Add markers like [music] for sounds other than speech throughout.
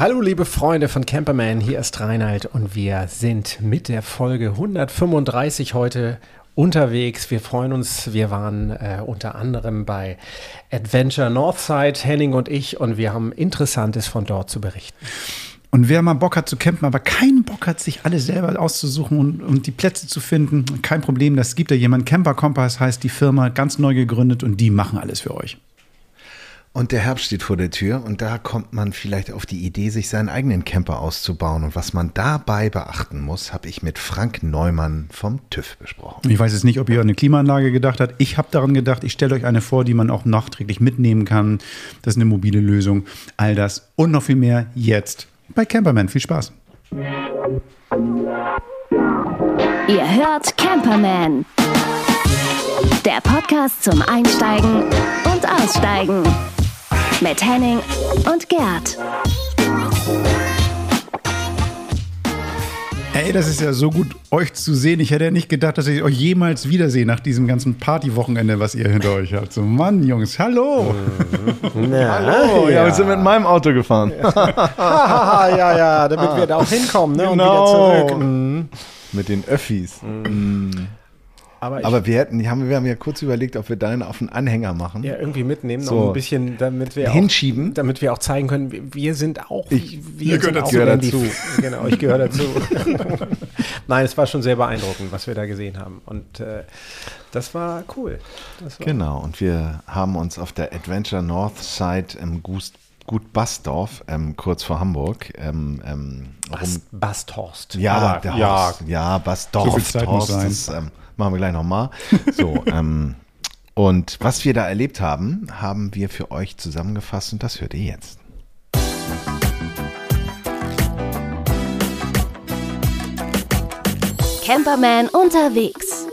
Hallo liebe Freunde von Camperman, hier ist Reinhard und wir sind mit der Folge 135 heute unterwegs. Wir freuen uns, wir waren äh, unter anderem bei Adventure Northside, Henning und ich, und wir haben Interessantes von dort zu berichten. Und wer mal Bock hat zu campen, aber keinen Bock hat, sich alle selber auszusuchen und, und die Plätze zu finden, kein Problem, das gibt ja jemand. Camper Kompass heißt die Firma, ganz neu gegründet und die machen alles für euch. Und der Herbst steht vor der Tür und da kommt man vielleicht auf die Idee, sich seinen eigenen Camper auszubauen. Und was man dabei beachten muss, habe ich mit Frank Neumann vom TÜV besprochen. Ich weiß jetzt nicht, ob ihr an eine Klimaanlage gedacht habt. Ich habe daran gedacht, ich stelle euch eine vor, die man auch nachträglich mitnehmen kann. Das ist eine mobile Lösung. All das und noch viel mehr jetzt bei Camperman. Viel Spaß. Ihr hört Camperman. Der Podcast zum Einsteigen und Aussteigen. Mit Henning und Gerd. Ey, das ist ja so gut, euch zu sehen. Ich hätte ja nicht gedacht, dass ich euch jemals wiedersehe nach diesem ganzen Partywochenende, was ihr hinter euch habt. So, Mann, Jungs, hallo. Ja, hallo, ja, wir sind mit meinem Auto gefahren. ja, [laughs] ja, damit wir da auch hinkommen ne? Genau. und wieder zurück. Mhm. Mit den Öffis. Mhm. Aber, ich, Aber wir hätten, haben, wir haben ja kurz überlegt, ob wir deinen auf einen Anhänger machen. ja, irgendwie mitnehmen, noch So. ein bisschen, damit wir Hinschieben. auch, damit wir auch zeigen können, wir- wir sind auch, Ich- wir sind dazu. auch dazu. Genau, ich gehöre dazu. [laughs] Nein, es war schon sehr beeindruckend, was wir da gesehen haben. Und äh, das war cool. Das war, Genau, und wir haben uns auf der Adventure Northside im Gut, Gut Basdorf, ähm, kurz vor Hamburg, ähm, ähm, Bast, Basthorst. Ja, Aber, der ja, Horst. Ja, Basdorf. So viel Zeit muss Horst, sein. Ähm, machen wir gleich nochmal. So, [laughs] ähm, und was wir da erlebt haben, haben wir für euch zusammengefasst und das hört ihr jetzt. Camperman unterwegs.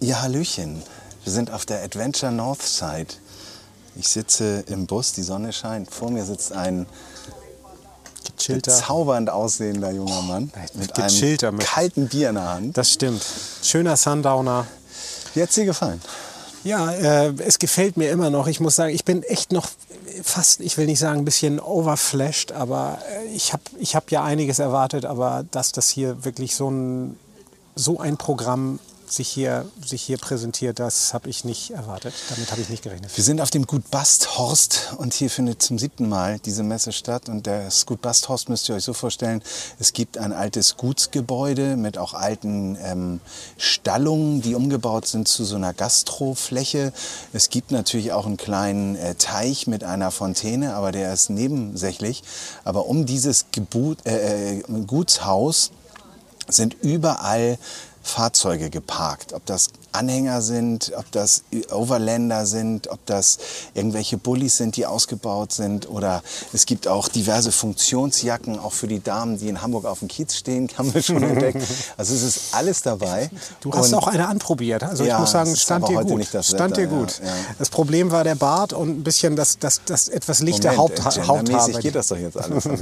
Ja, Hallöchen. Wir sind auf der Adventure Northside. Ich sitze im Bus, die Sonne scheint. Vor mir sitzt ein gechillter. bezaubernd aussehender junger Mann mit Gechillter einem mit- kalten Bier in der Hand. Das stimmt. Schöner Sundowner. Wie hat's dir gefallen? Ja, äh, es gefällt mir immer noch. Ich muss sagen, ich bin echt noch fast, ich will nicht sagen, ein bisschen overflashed, aber äh, ich habe ich hab ja einiges erwartet, aber dass das hier wirklich so ein, so ein Programm sich hier, sich hier präsentiert, das habe ich nicht erwartet. Damit habe ich nicht gerechnet. Wir sind auf dem Gut Basthorst und hier findet zum siebten Mal diese Messe statt. Und das Gut Basthorst müsst ihr euch so vorstellen, es gibt ein altes Gutsgebäude mit auch alten ähm, Stallungen, die umgebaut sind zu so einer Gastrofläche. Es gibt natürlich auch einen kleinen äh, Teich mit einer Fontäne, aber der ist nebensächlich. Aber um dieses Gebut, äh, äh, Gutshaus sind überall Fahrzeuge geparkt. Ob das Anhänger sind, ob das Overlander sind, ob das irgendwelche Bullis sind, die ausgebaut sind. Oder es gibt auch diverse Funktionsjacken, auch für die Damen, die in Hamburg auf dem Kiez stehen, [laughs] haben wir schon entdeckt. Also es ist alles dabei. Du hast Und auch eine anprobiert. Also Ja, ich muss sagen, stand dir gut. das stand Wetter, dir gut. ja, ja. Das Problem war der Bart und ein bisschen das, das, das etwas lichte Moment, Haupt, äh, bei geht das doch jetzt alles. [laughs]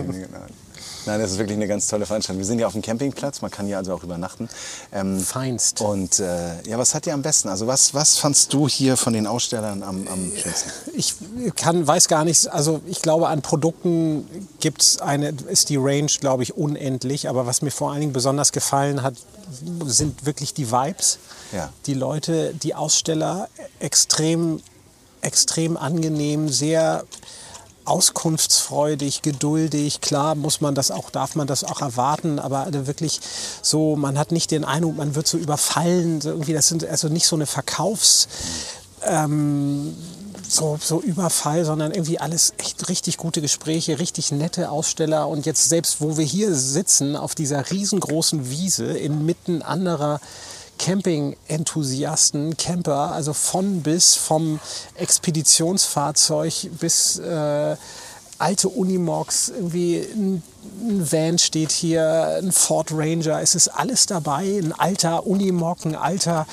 Nein, das ist wirklich eine ganz tolle Veranstaltung. Wir sind ja auf dem Campingplatz, man kann hier also auch übernachten. Ähm, Feinst. Und äh, ja, was hat dir am besten? Also was, was fandst du hier von den Ausstellern am, am schönsten? Ich kann, weiß gar nicht, also ich glaube, an Produkten gibt's eine, ist die Range, glaube ich, unendlich. Aber was mir vor allen Dingen besonders gefallen hat, sind wirklich die Vibes. Ja. Die Leute, die Aussteller, extrem, extrem angenehm, sehr auskunftsfreudig, geduldig. Klar muss man das auch, darf man das auch erwarten, aber wirklich so, man hat nicht den Eindruck, man wird so überfallen. Irgendwie, das sind also nicht so eine Verkaufs ähm, so, so Überfall, sondern irgendwie alles echt richtig gute Gespräche, richtig nette Aussteller. Und jetzt selbst, wo wir hier sitzen, auf dieser riesengroßen Wiese inmitten anderer Camping-Enthusiasten, Camper, also von bis vom Expeditionsfahrzeug bis äh, alte Unimogs, irgendwie ein, ein Van steht hier, ein Ford Ranger, es ist alles dabei, ein alter Unimog, ein alter,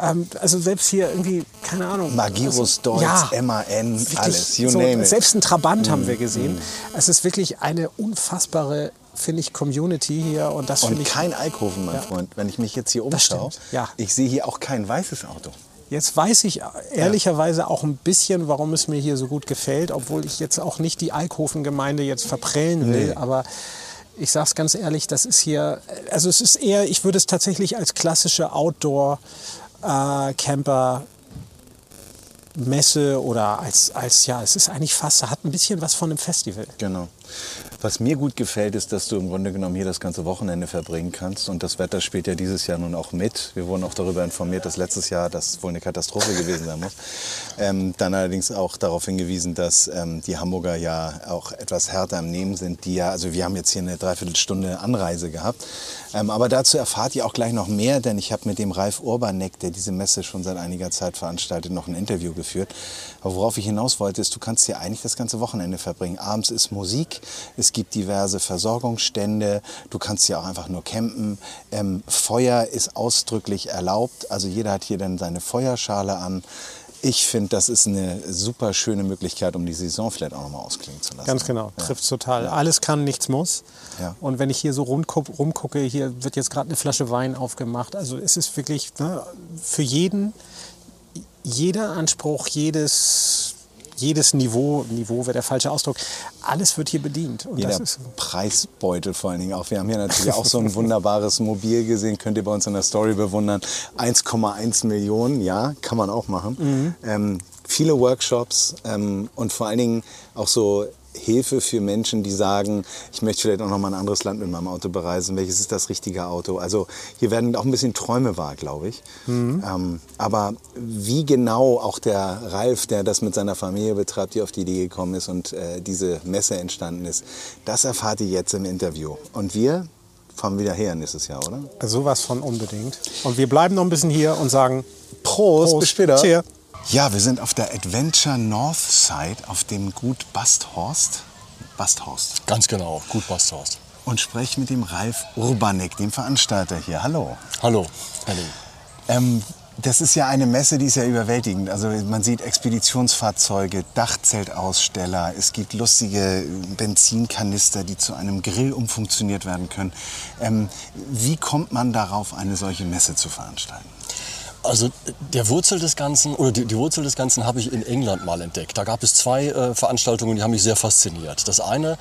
ähm, also selbst hier irgendwie, keine Ahnung. Magirus also, Deutz, ja, MAN, alles, you so, name it. Selbst ein Trabant haben wir gesehen. Es ist wirklich eine unfassbare, finde ich, Community hier und das Und finde ich kein Alkoven, mein Ja. Freund. Wenn ich mich jetzt hier umschaue, ja. ich sehe hier auch kein weißes Auto. Jetzt weiß ich ehrlicherweise auch ein bisschen, warum es mir hier so gut gefällt, obwohl ich jetzt auch nicht die Alkoven-Gemeinde jetzt verprellen will, Nee. aber ich sage es ganz ehrlich, das ist hier, also es ist eher, ich würde es tatsächlich als klassische Outdoor-Camper Messe oder als, als, ja, es ist eigentlich fast, hat ein bisschen was von einem Festival. Genau. Was mir gut gefällt, ist, dass du im Grunde genommen hier das ganze Wochenende verbringen kannst. Und das Wetter spielt ja dieses Jahr nun auch mit. Wir wurden auch darüber informiert, dass letztes Jahr das wohl eine Katastrophe gewesen sein muss. Ähm, dann allerdings auch darauf hingewiesen, dass ähm, die Hamburger ja auch etwas härter am Nehmen sind. Die ja, also wir haben jetzt hier eine Dreiviertelstunde Anreise gehabt. Ähm, aber dazu erfahrt ihr auch gleich noch mehr, denn ich habe mit dem Ralf Urbanek, der diese Messe schon seit einiger Zeit veranstaltet, noch ein Interview geführt. Aber worauf ich hinaus wollte, ist, du kannst hier eigentlich das ganze Wochenende verbringen. Abends ist Musik, es gibt diverse Versorgungsstände, du kannst hier auch einfach nur campen. Ähm, Feuer ist ausdrücklich erlaubt, also jeder hat hier dann seine Feuerschale an. Ich finde, das ist eine super schöne Möglichkeit, um die Saison vielleicht auch nochmal ausklingen zu lassen. Ganz genau, Ja. trifft total. Alles kann, nichts muss. Ja. Und wenn ich hier so rumguck, rumgucke, hier wird jetzt gerade eine Flasche Wein aufgemacht. Also es ist wirklich ne, für jeden, jeder Anspruch, jedes, jedes Niveau, Niveau wäre der falsche Ausdruck, alles wird hier bedient. Und Jeder das ist Preisbeutel vor allen Dingen auch. Wir haben hier natürlich auch so ein wunderbares Mobil gesehen, könnt ihr bei uns in der Story bewundern. 1,1 Millionen, ja, kann man auch machen. Ähm, viele Workshops ähm, und vor allen Dingen auch so Hilfe für Menschen, die sagen, ich möchte vielleicht auch noch mal ein anderes Land mit meinem Auto bereisen. Welches ist das richtige Auto? Also hier werden auch ein bisschen Träume wahr, glaube ich. Ähm, aber wie genau auch der Ralf, der das mit seiner Familie betreibt, die auf die Idee gekommen ist und äh, diese Messe entstanden ist, das erfahrt ihr jetzt im Interview. Und wir fahren wieder her nächstes Jahr, oder? sowas von unbedingt. Und wir bleiben noch ein bisschen hier und sagen Prost, Prost. bis später. Cheer. Ja, wir sind auf der Adventure Northside auf dem Gut Basthorst. Basthorst. Ganz genau, gut Basthorst. Und spreche mit dem Ralf Urbanek, dem Veranstalter hier. Hallo. Hallo, Henning. Ähm, das ist ja eine Messe, die ist ja überwältigend. Also man sieht Expeditionsfahrzeuge, Dachzeltaussteller, es gibt lustige Benzinkanister, die zu einem Grill umfunktioniert werden können. Ähm, wie kommt man darauf, eine solche Messe zu veranstalten? Also der Wurzel des Ganzen oder die, die Wurzel des Ganzen habe ich in England mal entdeckt. Da gab es zwei äh, Veranstaltungen, die haben mich sehr fasziniert. Das eine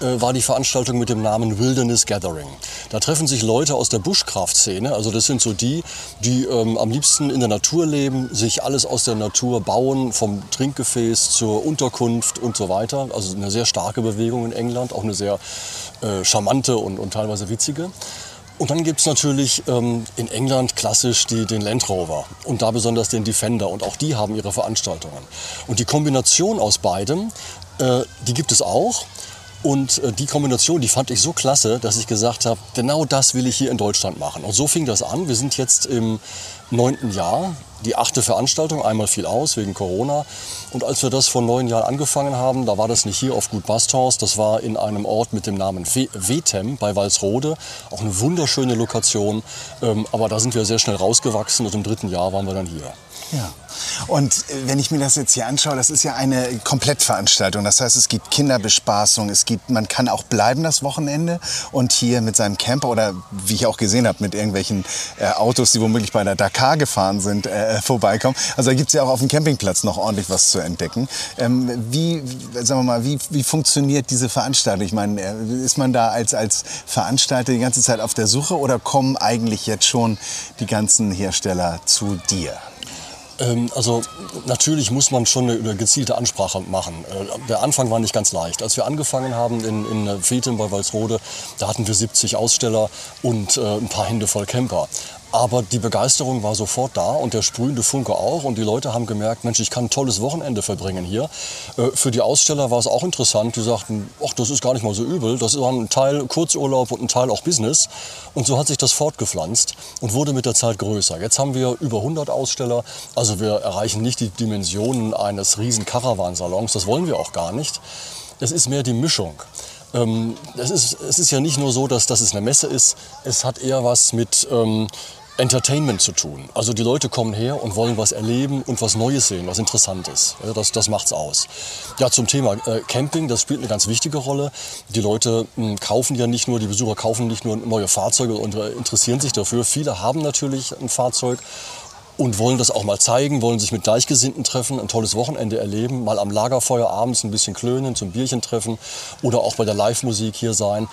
äh, war die Veranstaltung mit dem Namen Wilderness Gathering. Da treffen sich Leute aus der Bushcraft-Szene. Also das sind so die, die ähm, am liebsten in der Natur leben, sich alles aus der Natur bauen, vom Trinkgefäß zur Unterkunft und so weiter. Also eine sehr starke Bewegung in England, auch eine sehr äh, charmante und, und teilweise witzige. Und dann gibt es natürlich ähm, in England klassisch die, den Land Rover und da besonders den Defender und auch die haben ihre Veranstaltungen. Und die Kombination aus beidem, äh, die gibt es auch. Und äh, die Kombination, die fand ich so klasse, dass ich gesagt habe, genau das will ich hier in Deutschland machen. Und so fing das an. Wir sind jetzt im neunten Jahr, die achte Veranstaltung, einmal fiel aus wegen Corona. Und als wir das vor neun Jahren angefangen haben, da war das nicht hier auf Gut Basthorst, das war in einem Ort mit dem Namen We- Wetem bei Walsrode. Auch eine wunderschöne Lokation. Ähm, aber da sind wir sehr schnell rausgewachsen und im dritten Jahr waren wir dann hier. Ja. Und äh, wenn ich mir das jetzt hier anschaue, das ist ja eine Komplettveranstaltung. Das heißt, es gibt Kinderbespaßung, es gibt, man kann auch bleiben das Wochenende und hier mit seinem Camper oder wie ich auch gesehen habe, mit irgendwelchen äh, Autos, die womöglich bei der Dakar gefahren sind, äh, vorbeikommen. Also da gibt es ja auch auf dem Campingplatz noch ordentlich was zu entdecken. Ähm, wie, sagen wir mal, wie, wie funktioniert diese Veranstaltung? Ich meine, äh, ist man da als, als Veranstalter die ganze Zeit auf der Suche oder kommen eigentlich jetzt schon die ganzen Hersteller zu dir? Ähm, also natürlich muss man schon eine, gezielte Ansprache machen. Äh, der Anfang war nicht ganz leicht. Als wir angefangen haben in, in Fetem bei Walsrode, da hatten wir 70 Aussteller und äh, ein paar Hände voll Camper. Aber die Begeisterung war sofort da und der sprühende Funke auch. Und die Leute haben gemerkt, Mensch, ich kann ein tolles Wochenende verbringen hier. Äh, für die Aussteller war es auch interessant. Die sagten, ach, das ist gar nicht mal so übel. Das war ein Teil Kurzurlaub und ein Teil auch Business. Und so hat sich das fortgepflanzt und wurde mit der Zeit größer. Jetzt haben wir über 100 Aussteller. Also wir erreichen nicht die Dimensionen eines riesen Caravansalons. Das wollen wir auch gar nicht. Es ist mehr die Mischung. Ähm, es, ist, es ist ja nicht nur so, dass, dass es eine Messe ist. Es hat eher was mit ähm, Entertainment zu tun. Also die Leute kommen her und wollen was erleben und was Neues sehen, was Interessantes. Das, das macht's aus. Ja, zum Thema äh, Camping, das spielt eine ganz wichtige Rolle. Die Leute mh, kaufen ja nicht nur, die Besucher kaufen nicht nur neue Fahrzeuge und äh, interessieren sich dafür. Viele haben natürlich ein Fahrzeug und wollen das auch mal zeigen, wollen sich mit Gleichgesinnten treffen, ein tolles Wochenende erleben, mal am Lagerfeuer abends ein bisschen klönen, zum Bierchen treffen oder auch bei der Live-Musik hier sein.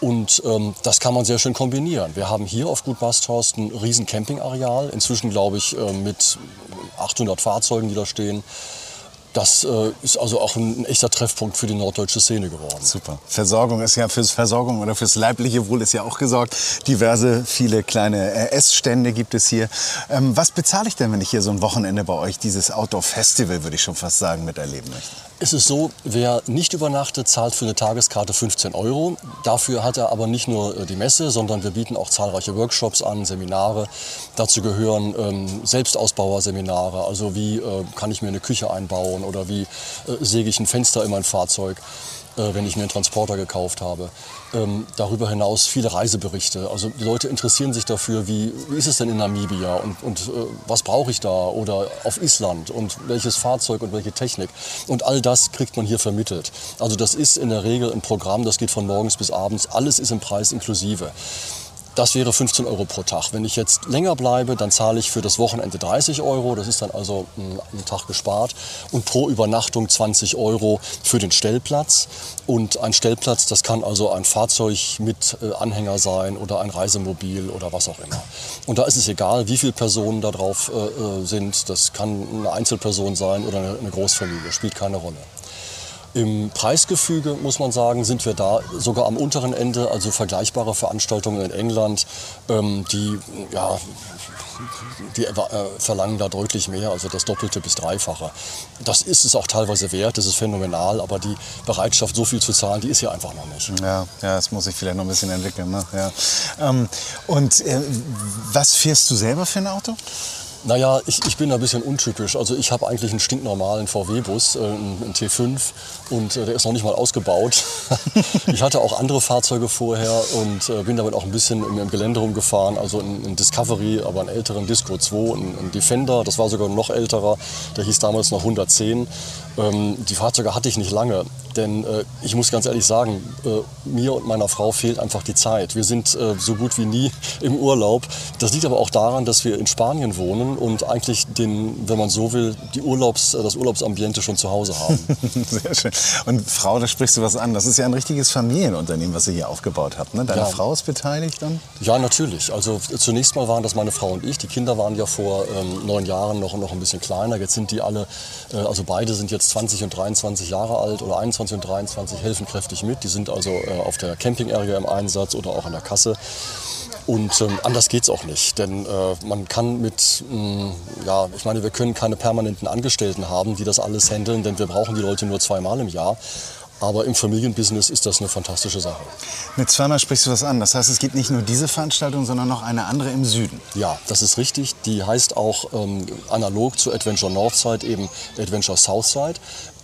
Und ähm, das kann man sehr schön kombinieren. Wir haben hier auf Gut Basthorst ein riesen Campingareal, inzwischen glaube ich äh, mit 800 Fahrzeugen, die da stehen. Das äh, ist also auch ein, ein, echter Treffpunkt für die norddeutsche Szene geworden. Super. Versorgung ist ja fürs Versorgung oder fürs leibliche Wohl ist ja auch gesorgt. Diverse, viele kleine äh, Essstände gibt es hier. Ähm, was bezahle ich denn, wenn ich hier so ein Wochenende bei euch dieses Outdoor-Festival, würde ich schon fast sagen, miterleben möchte? Es ist so, wer nicht übernachtet, zahlt für eine Tageskarte 15 Euro. Dafür hat er aber nicht nur äh, die Messe, sondern wir bieten auch zahlreiche Workshops an, Seminare. Dazu gehören ähm, Selbstausbauerseminare, also wie äh, kann ich mir eine Küche einbauen oder wie äh, säge ich ein Fenster in mein Fahrzeug äh, wenn ich mir einen Transporter gekauft habe. Ähm, darüber hinaus viele Reiseberichte. Also die Leute interessieren sich dafür, wie, wie ist es denn in Namibia und, und äh, was brauche ich da oder auf Island und welches Fahrzeug und welche Technik. Und all das kriegt man hier vermittelt. Also das ist in der Regel ein Programm, das geht von morgens bis abends. Alles ist im Preis inklusive. Das wäre 15 Euro pro Tag. Wenn ich jetzt länger bleibe, dann zahle ich für das Wochenende 30 Euro. Das ist dann also ein, Tag gespart. Und pro Übernachtung 20 Euro für den Stellplatz. Und ein Stellplatz, das kann also ein Fahrzeug mit äh, Anhänger sein oder ein Reisemobil oder was auch immer. Und da ist es egal, wie viele Personen da drauf äh, äh sind. Das kann eine Einzelperson sein oder eine, eine Großfamilie. Spielt keine Rolle. Im Preisgefüge muss man sagen, sind wir da sogar am unteren Ende, also vergleichbare Veranstaltungen in England, ähm, die ja, die äh, verlangen da deutlich mehr, also das Doppelte bis Dreifache. Das ist es auch teilweise wert, das ist phänomenal, aber die Bereitschaft, so viel zu zahlen, die ist hier einfach noch nicht. Ja, ja das muss sich vielleicht noch ein bisschen entwickeln. Ne? Ja. Ähm, und äh, was fährst du selber für ein Auto? Naja, ich, ich bin ein bisschen untypisch. Also ich habe eigentlich einen stinknormalen VW-Bus, äh, einen T5 und äh, der ist noch nicht mal ausgebaut. [laughs] ich hatte auch andere Fahrzeuge vorher und äh, bin damit auch ein bisschen im, im Gelände rumgefahren. Also ein, Discovery, aber einen älteren Disco 2, ein, ein, Defender, das war sogar noch älterer, der hieß damals noch 110. Ähm, die Fahrzeuge hatte ich nicht lange, denn äh, ich muss ganz ehrlich sagen, äh, mir und meiner Frau fehlt einfach die Zeit. Wir sind äh, so gut wie nie [laughs] im Urlaub. Das liegt aber auch daran, dass wir in Spanien wohnen und eigentlich den, wenn man so will, die Urlaubs, das Urlaubsambiente schon zu Hause haben. [laughs] Sehr schön. Und Frau, da sprichst du was an. Das ist ja ein richtiges Familienunternehmen, was ihr hier aufgebaut habt. Ne? Deine ja. Frau ist beteiligt dann? Ja, natürlich. Also zunächst mal waren das meine Frau und ich. Die Kinder waren ja vor ähm, neun Jahren noch, noch ein bisschen kleiner. Jetzt sind die alle, äh, also beide sind jetzt 20 und 23 Jahre alt oder 21 und 23, helfen kräftig mit. Die sind also äh, auf der Camping Area im Einsatz oder auch an der Kasse. Und ähm, anders geht es auch nicht, denn äh, man kann mit, mh, mm, ja, ich meine, wir können keine permanenten Angestellten haben, die das alles handeln, denn wir brauchen die Leute nur zweimal im Jahr. Aber im Familienbusiness ist das eine fantastische Sache. Mit zweimal sprichst du das an. Das heißt, es gibt nicht nur diese Veranstaltung, sondern noch eine andere im Süden. Ja, das ist richtig. Die heißt auch ähm, analog zu Adventure Northside eben Adventure Southside.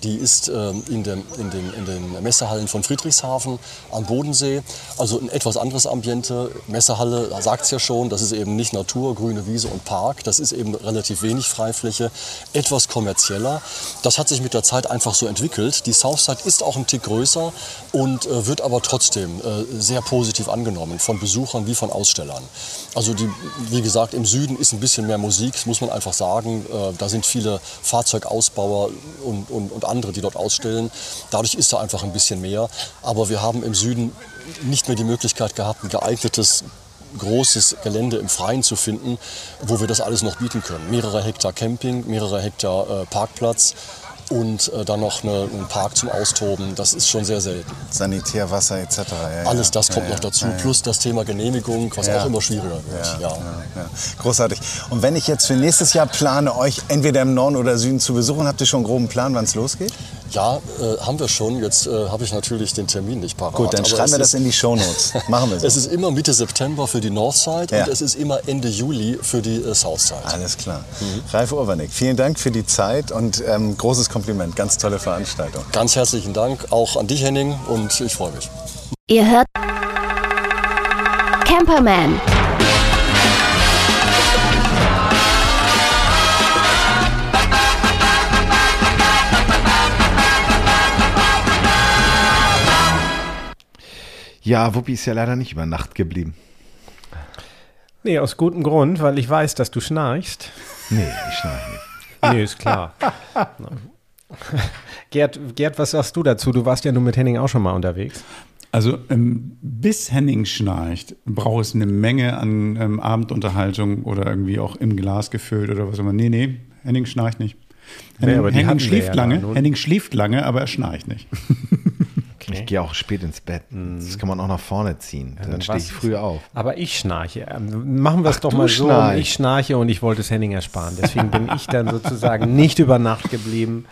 Die ist ähm, in, dem, in, den, in den Messehallen von Friedrichshafen am Bodensee. Also ein etwas anderes Ambiente. Messehalle, da sagt es ja schon, das ist eben nicht Natur, grüne Wiese und Park. Das ist eben relativ wenig Freifläche, etwas kommerzieller. Das hat sich mit der Zeit einfach so entwickelt. Die Southside ist auch ein Tick größer und äh, wird aber trotzdem äh, sehr positiv angenommen von Besuchern wie von Ausstellern. Also die, wie gesagt, im Süden ist ein bisschen mehr Musik, muss man einfach sagen. Äh, da sind viele Fahrzeugausbauer und, und, und andere, die dort ausstellen. Dadurch ist da einfach ein bisschen mehr. Aber wir haben im Süden nicht mehr die Möglichkeit gehabt, ein geeignetes großes Gelände im Freien zu finden, wo wir das alles noch bieten können. Mehrere Hektar Camping, mehrere Hektar äh, Parkplatz und äh, dann noch eine, einen Park zum Austoben. Das ist schon sehr selten. Sanitär, Wasser etc. Ja, Alles das kommt ja, noch dazu, plus das Thema Genehmigung, was auch immer schwieriger wird. Ja, Großartig. Und wenn ich jetzt für nächstes Jahr plane, euch entweder im Norden oder Süden zu besuchen, habt ihr schon einen groben Plan, wann es losgeht? Ja, äh, haben wir schon. Jetzt äh, habe ich natürlich den Termin nicht parat. Gut, dann schreiben wir das in die Shownotes. [laughs] Machen wir so. es ist immer Mitte September für die Northside ja. und es ist immer Ende Juli für die äh, Southside. Alles klar. Mhm. Ralf Urbanek, vielen Dank für die Zeit und ähm, großes Kompliment. Ganz tolle Veranstaltung. Ganz herzlichen Dank auch an dich, Henning, und ich freue mich. Ihr hört Camperman. Ja, Wuppi ist ja leider nicht über Nacht geblieben. Nee, aus gutem Grund, weil ich weiß, dass du schnarchst. Nee, ich schnarche nicht. Nee, ist klar. [laughs] [laughs] Gerd, Gerd, was sagst du dazu? Du warst ja nur mit Henning auch schon mal unterwegs. Also ähm, bis Henning schnarcht, braucht es eine Menge an ähm, Abendunterhaltung oder irgendwie auch im Glas gefüllt oder was auch immer. Nee, nee, Henning schnarcht nicht. Henning, die Henning schläft ja lange, nun. Henning schläft lange, aber er schnarcht nicht. [laughs] Ich gehe auch spät ins Bett. Das kann man auch nach vorne ziehen. dann dann stehe ich früh auf. Aber ich schnarche. Ähm, Machen wir es doch mal so. Ich schnarche und ich wollte es Henning ersparen. Deswegen bin ich dann sozusagen nicht über Nacht geblieben.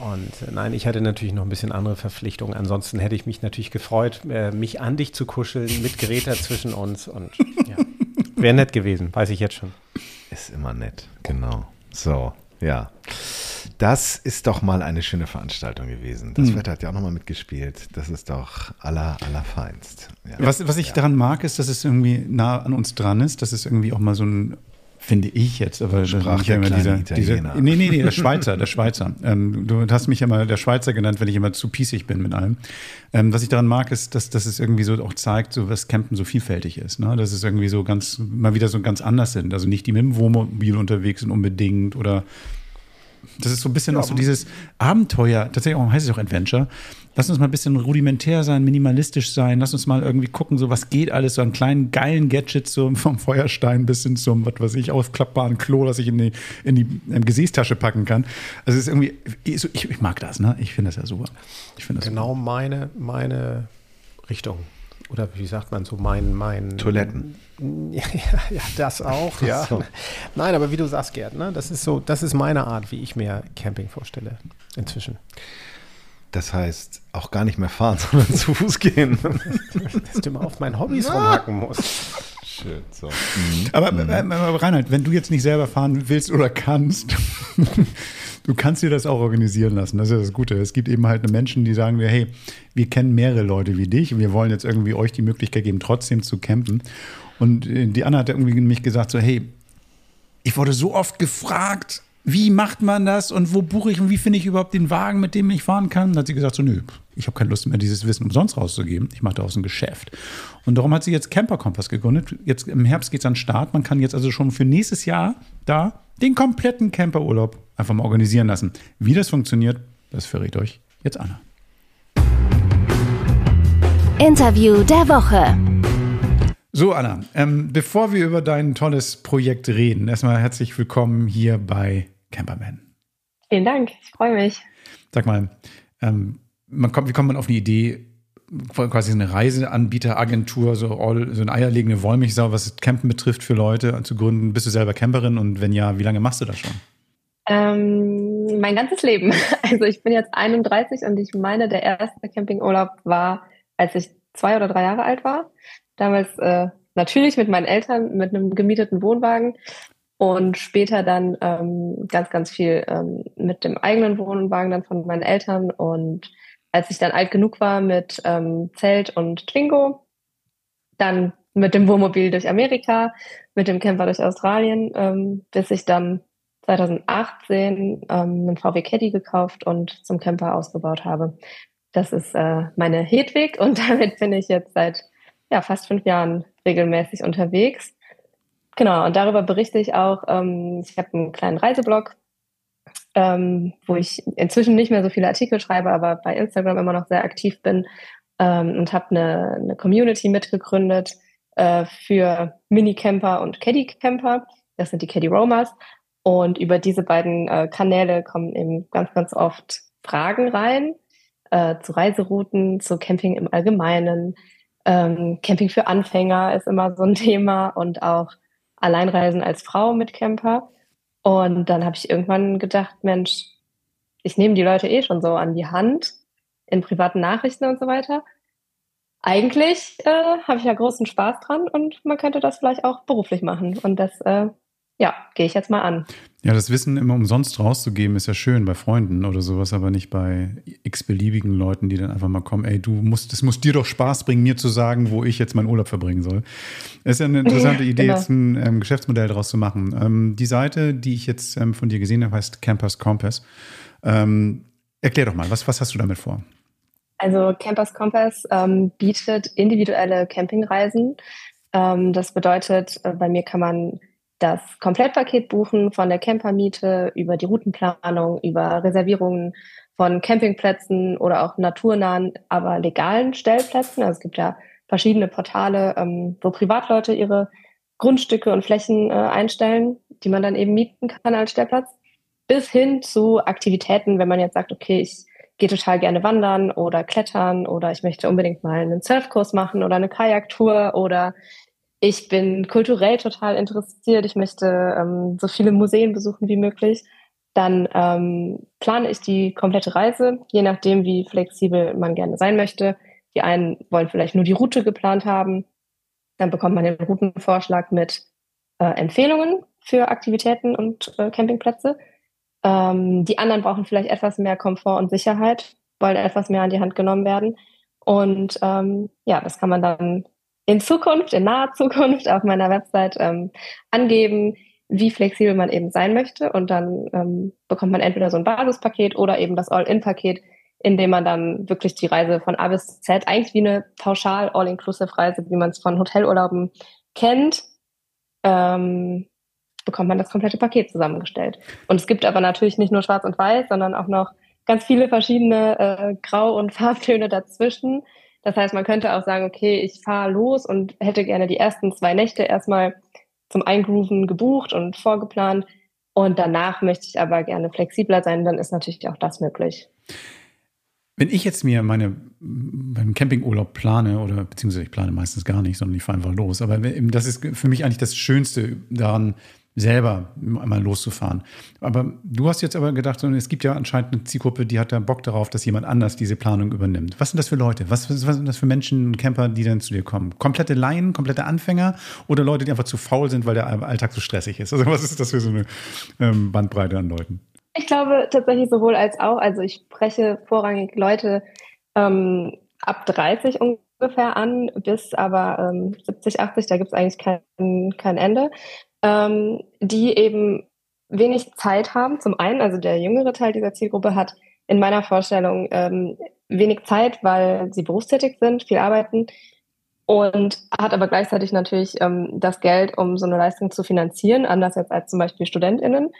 Und äh, nein, ich hatte natürlich noch ein bisschen andere Verpflichtungen. Ansonsten hätte ich mich natürlich gefreut, äh, mich an dich zu kuscheln mit Greta zwischen uns. Und ja, wäre nett gewesen, weiß ich jetzt schon. Ist immer nett, genau. So, ja. Das ist doch mal eine schöne Veranstaltung gewesen. Das Wetter hat ja auch nochmal mitgespielt. Das ist doch aller, allerfeinst. Ja. Was, was ich daran mag, ist, dass es irgendwie nah an uns dran ist. Das ist irgendwie auch mal so ein, finde ich jetzt, aber Sprach ja der immer dieser, Italiener. nee, nee, nee, der [laughs] Schweizer, der Schweizer. Ähm, du hast mich ja mal der Schweizer genannt, wenn ich immer zu pießig bin mit allem. Ähm, was ich daran mag, ist, dass, dass es irgendwie so auch zeigt, so was Campen so vielfältig ist. Ne? Dass es irgendwie so ganz, mal wieder so ganz anders sind. Also nicht die mit dem Wohnmobil unterwegs sind unbedingt oder das ist so ein bisschen auch so dieses Abenteuer, tatsächlich auch, heißt es auch Adventure. Lass uns mal ein bisschen rudimentär sein, minimalistisch sein. Lass uns mal irgendwie gucken, so was geht alles, so an kleinen geilen Gadgets, so vom Feuerstein bis hin zum, was weiß ich, aufklappbaren Klo, das ich in die, in die ähm, Gesäßtasche packen kann. Also es ist irgendwie, ich, ich, mag das, ne? Ich finde das ja super. Ich das Genau meine, meine Richtung. Oder wie sagt man so, mein, mein. Toiletten. [laughs] Ja, ja, das auch, ja. Nein, aber wie du sagst, Gerd, ne, das ist so, das ist meine Art, wie ich mir Camping vorstelle. Inzwischen. Das heißt, auch gar nicht mehr fahren, [laughs] sondern zu Fuß gehen. Dass du immer auf meinen Hobbys rumhacken musst. Schön, so. Aber, äh, aber Reinhard, wenn du jetzt nicht selber fahren willst oder kannst, [laughs] du kannst dir das auch organisieren lassen. Das ist das Gute. Es gibt eben halt Menschen, die sagen hey, wir kennen mehrere Leute wie dich und wir wollen jetzt irgendwie euch die Möglichkeit geben, trotzdem zu campen. Und äh, die Anna hat irgendwie mich gesagt, so, hey, ich wurde so oft gefragt, wie macht man das und wo buche ich und wie finde ich überhaupt den Wagen, mit dem ich fahren kann? Dann hat sie gesagt, so, nö, ich habe keine Lust mehr, dieses Wissen umsonst rauszugeben. Ich mache daraus ein Geschäft. Und darum hat sie jetzt Camper Kompass gegründet. Jetzt im Herbst geht es an den Start. Man kann jetzt also schon für nächstes Jahr da den kompletten Camperurlaub einfach mal organisieren lassen. Wie das funktioniert, das verrät euch jetzt Anna. Interview der Woche. So, Anna, ähm, bevor wir über dein tolles Projekt reden, erstmal herzlich willkommen hier bei Camperman. Vielen Dank, ich freue mich. Sag mal, ähm, man kommt, wie kommt man auf die Idee, quasi eine Reiseanbieteragentur, so, all, so eine eierlegende Wollmilchsau, was das Campen betrifft, für Leute zu gründen? Bist du selber Camperin und wenn ja, wie lange machst du das schon? Ähm, mein ganzes Leben. [laughs] Also ich bin jetzt 31 und ich meine, der erste Campingurlaub war, als ich zwei oder drei Jahre alt war. Damals äh, natürlich mit meinen Eltern, mit einem gemieteten Wohnwagen und später dann ähm, ganz, ganz viel ähm, mit dem eigenen Wohnwagen dann von meinen Eltern. Und als ich dann alt genug war mit ähm, Zelt und Twingo, dann mit dem Wohnmobil durch Amerika, mit dem Camper durch Australien, ähm, bis ich dann 2018 ähm, einen VW Caddy gekauft und zum Camper ausgebaut habe. Das ist äh, meine Hedwig und [laughs] damit bin ich jetzt seit ja, fast fünf Jahren regelmäßig unterwegs. Genau, und darüber berichte ich auch. Ähm, ich habe einen kleinen Reiseblog, ähm, wo ich inzwischen nicht mehr so viele Artikel schreibe, aber bei Instagram immer noch sehr aktiv bin ähm, und habe eine, eine Community mitgegründet äh, für Minicamper und Caddy-Camper. Das sind die Caddy Roamers. Und über diese beiden äh, Kanäle kommen eben ganz, ganz oft Fragen rein äh, zu Reiserouten, zu Camping im Allgemeinen. Ähm, Camping für Anfänger ist immer so ein [laughs] Thema und auch Alleinreisen als Frau mit Camper. Und dann habe ich irgendwann gedacht, Mensch, ich nehme die Leute eh schon so an die Hand in privaten Nachrichten und so weiter. Eigentlich äh, habe ich ja großen Spaß dran und man könnte das vielleicht auch beruflich machen. Und das, äh, ja, gehe ich jetzt mal an. Ja, das Wissen immer umsonst rauszugeben, ist ja schön bei Freunden oder sowas, aber nicht bei x-beliebigen Leuten, die dann einfach mal kommen, ey, du musst, es muss dir doch Spaß bringen, mir zu sagen, wo ich jetzt meinen Urlaub verbringen soll. Es ist ja eine [laughs] interessante Ja, Idee, genau. jetzt ein ähm, Geschäftsmodell daraus zu machen. Ähm, die Seite, die ich jetzt ähm, von dir gesehen habe, heißt Campers Compass. Ähm, erklär doch mal, was, was hast du damit vor? Also Campers Compass ähm, bietet individuelle Campingreisen Ähm, das bedeutet, äh, bei mir kann man das Komplettpaket buchen von der Campermiete über die Routenplanung, über Reservierungen von Campingplätzen oder auch naturnahen, aber legalen Stellplätzen. Also es gibt ja verschiedene Portale, ähm, wo Privatleute ihre Grundstücke und Flächen äh, einstellen, die man dann eben mieten kann als Stellplatz, bis hin zu Aktivitäten, wenn man jetzt sagt, okay, ich gehe total gerne wandern oder klettern oder ich möchte unbedingt mal einen Surfkurs machen oder eine Kajaktour oder ich bin kulturell total interessiert, ich möchte ähm, so viele Museen besuchen wie möglich, dann ähm, plane ich die komplette Reise, je nachdem, wie flexibel man gerne sein möchte. Die einen wollen vielleicht nur die Route geplant haben, dann bekommt man den Routenvorschlag mit äh, Empfehlungen für Aktivitäten und äh, Campingplätze. Ähm, die anderen brauchen vielleicht etwas mehr Komfort und Sicherheit, wollen etwas mehr an die Hand genommen werden. Und ähm, ja, das kann man dann in Zukunft, in naher Zukunft auf meiner Website ähm, angeben, wie flexibel man eben sein möchte. Und dann ähm, bekommt man entweder so ein Basispaket oder eben das All-In-Paket, in dem man dann wirklich die Reise von A bis Z, eigentlich wie eine pauschal All-Inclusive-Reise, wie man es von Hotelurlauben kennt, ähm, bekommt man das komplette Paket zusammengestellt. Und es gibt aber natürlich nicht nur Schwarz und Weiß, sondern auch noch ganz viele verschiedene äh, Grau- und Farbtöne dazwischen. Das heißt, man könnte auch sagen, okay, ich fahre los und hätte gerne die ersten zwei Nächte erstmal zum Eingrooven gebucht und vorgeplant. Und danach möchte ich aber gerne flexibler sein, dann ist natürlich auch das möglich. Wenn ich jetzt mir meine beim Campingurlaub plane, oder beziehungsweise ich plane meistens gar nicht, sondern ich fahre einfach los. Aber das ist für mich eigentlich das Schönste daran, selber einmal loszufahren. Aber du hast jetzt aber gedacht, es gibt ja anscheinend eine Zielgruppe, die hat da Bock darauf, dass jemand anders diese Planung übernimmt. Was sind das für Leute? Was, was sind das für Menschen, Camper, die dann zu dir kommen? Komplette Laien, komplette Anfänger oder Leute, die einfach zu faul sind, weil der Alltag so stressig ist? Also was ist das für so eine ähm, Bandbreite an Leuten? Ich glaube tatsächlich sowohl als auch. Also ich spreche vorrangig Leute ähm, ab 30 ungefähr an, bis aber ähm, 70, 80, da gibt es eigentlich kein, kein Ende ähm, die eben wenig Zeit haben. Zum einen, also der jüngere Teil dieser Zielgruppe hat in meiner Vorstellung ähm, wenig Zeit, weil sie berufstätig sind, viel arbeiten und hat aber gleichzeitig natürlich ähm, das Geld, um so eine Leistung zu finanzieren, anders jetzt als zum Beispiel StudentInnen.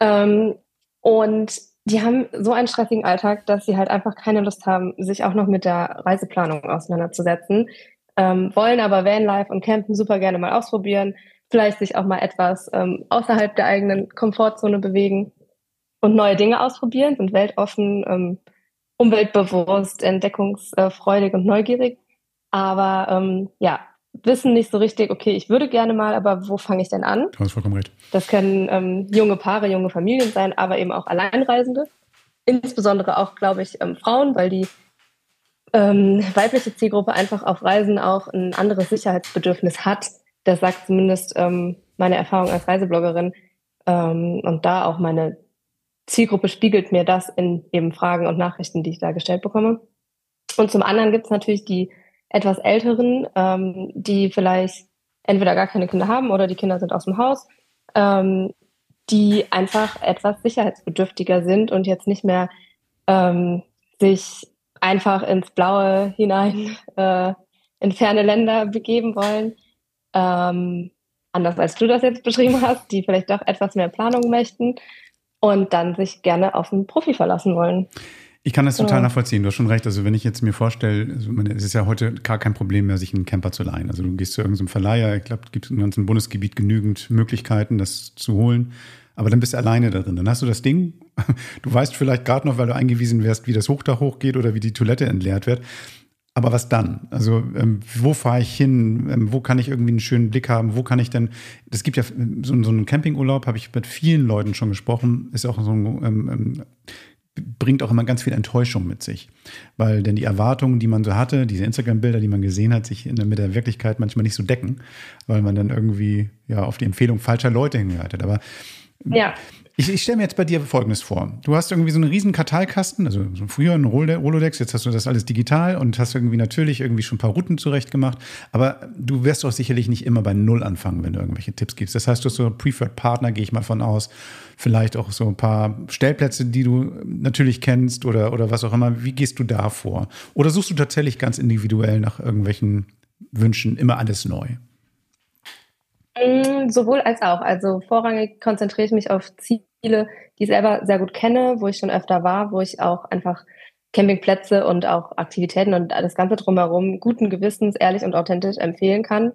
Ähm, und die haben so einen stressigen Alltag, dass sie halt einfach keine Lust haben, sich auch noch mit der Reiseplanung auseinanderzusetzen, ähm, wollen aber Vanlife und Campen super gerne mal ausprobieren, vielleicht sich auch mal etwas ähm, außerhalb der eigenen Komfortzone bewegen und neue Dinge ausprobieren, sind weltoffen, ähm, umweltbewusst, entdeckungsfreudig und neugierig. Aber ähm, ja, wissen nicht so richtig, okay, ich würde gerne mal, aber wo fange ich denn an? Du hast vollkommen recht. Das können ähm, junge Paare, junge Familien sein, aber eben auch Alleinreisende. Insbesondere auch, glaube ich, ähm, Frauen, weil die ähm, weibliche Zielgruppe einfach auf Reisen auch ein anderes Sicherheitsbedürfnis hat, das sagt zumindest ähm, meine Erfahrung als Reisebloggerin. Ähm, und da auch meine Zielgruppe spiegelt mir das in eben Fragen und Nachrichten, die ich da gestellt bekomme. Und zum anderen gibt es natürlich die etwas älteren, ähm, die vielleicht entweder gar keine Kinder haben oder die Kinder sind aus dem Haus, ähm, die einfach etwas sicherheitsbedürftiger sind und jetzt nicht mehr ähm, sich einfach ins Blaue hinein [laughs] äh, in ferne Länder begeben wollen, ähm, anders als du das jetzt beschrieben hast, die vielleicht doch etwas mehr Planung möchten und dann sich gerne auf einen Profi verlassen wollen. Ich kann das total nachvollziehen. Du hast schon recht. Also wenn ich jetzt mir vorstelle, also es ist ja heute gar kein Problem mehr, sich einen Camper zu leihen. Also du gehst zu irgendeinem Verleiher. Ich glaube, es gibt im ganzen Bundesgebiet genügend Möglichkeiten, das zu holen. Aber dann bist du alleine da drin. Dann hast du das Ding. [laughs] Du weißt vielleicht gerade noch, weil du eingewiesen wärst, wie das Hochdach hochgeht oder wie die Toilette entleert wird. Aber was dann? Also ähm, wo fahre ich hin? Ähm, wo kann ich irgendwie einen schönen Blick haben? Wo kann ich denn? Es gibt ja so, so einen Campingurlaub, habe ich mit vielen Leuten schon gesprochen. Ist auch so ein ähm, ähm, bringt auch immer ganz viel Enttäuschung mit sich, weil denn die Erwartungen, die man so hatte, diese Instagram-Bilder, die man gesehen hat, sich in, mit der Wirklichkeit manchmal nicht so decken, weil man dann irgendwie ja auf die Empfehlung falscher Leute hingehört hat. Aber ja. Ich, ich stelle mir jetzt bei dir Folgendes vor. Du hast irgendwie so einen riesen Karteikasten, also so früher ein Rolodex, jetzt hast du das alles digital und hast irgendwie natürlich irgendwie schon ein paar Routen zurecht gemacht. Aber du wirst doch sicherlich nicht immer bei Null anfangen, wenn du irgendwelche Tipps gibst. Das heißt, du hast so Preferred Partner, gehe ich mal von aus. Vielleicht auch so ein paar Stellplätze, die du natürlich kennst oder, oder was auch immer. Wie gehst du da vor? Oder suchst du tatsächlich ganz individuell nach irgendwelchen Wünschen immer alles neu? Mm, sowohl als auch. Also vorrangig konzentriere ich mich auf Ziele, die ich selber sehr gut kenne, wo ich schon öfter war, wo ich auch einfach Campingplätze und auch Aktivitäten und das Ganze drumherum guten Gewissens, ehrlich und authentisch empfehlen kann.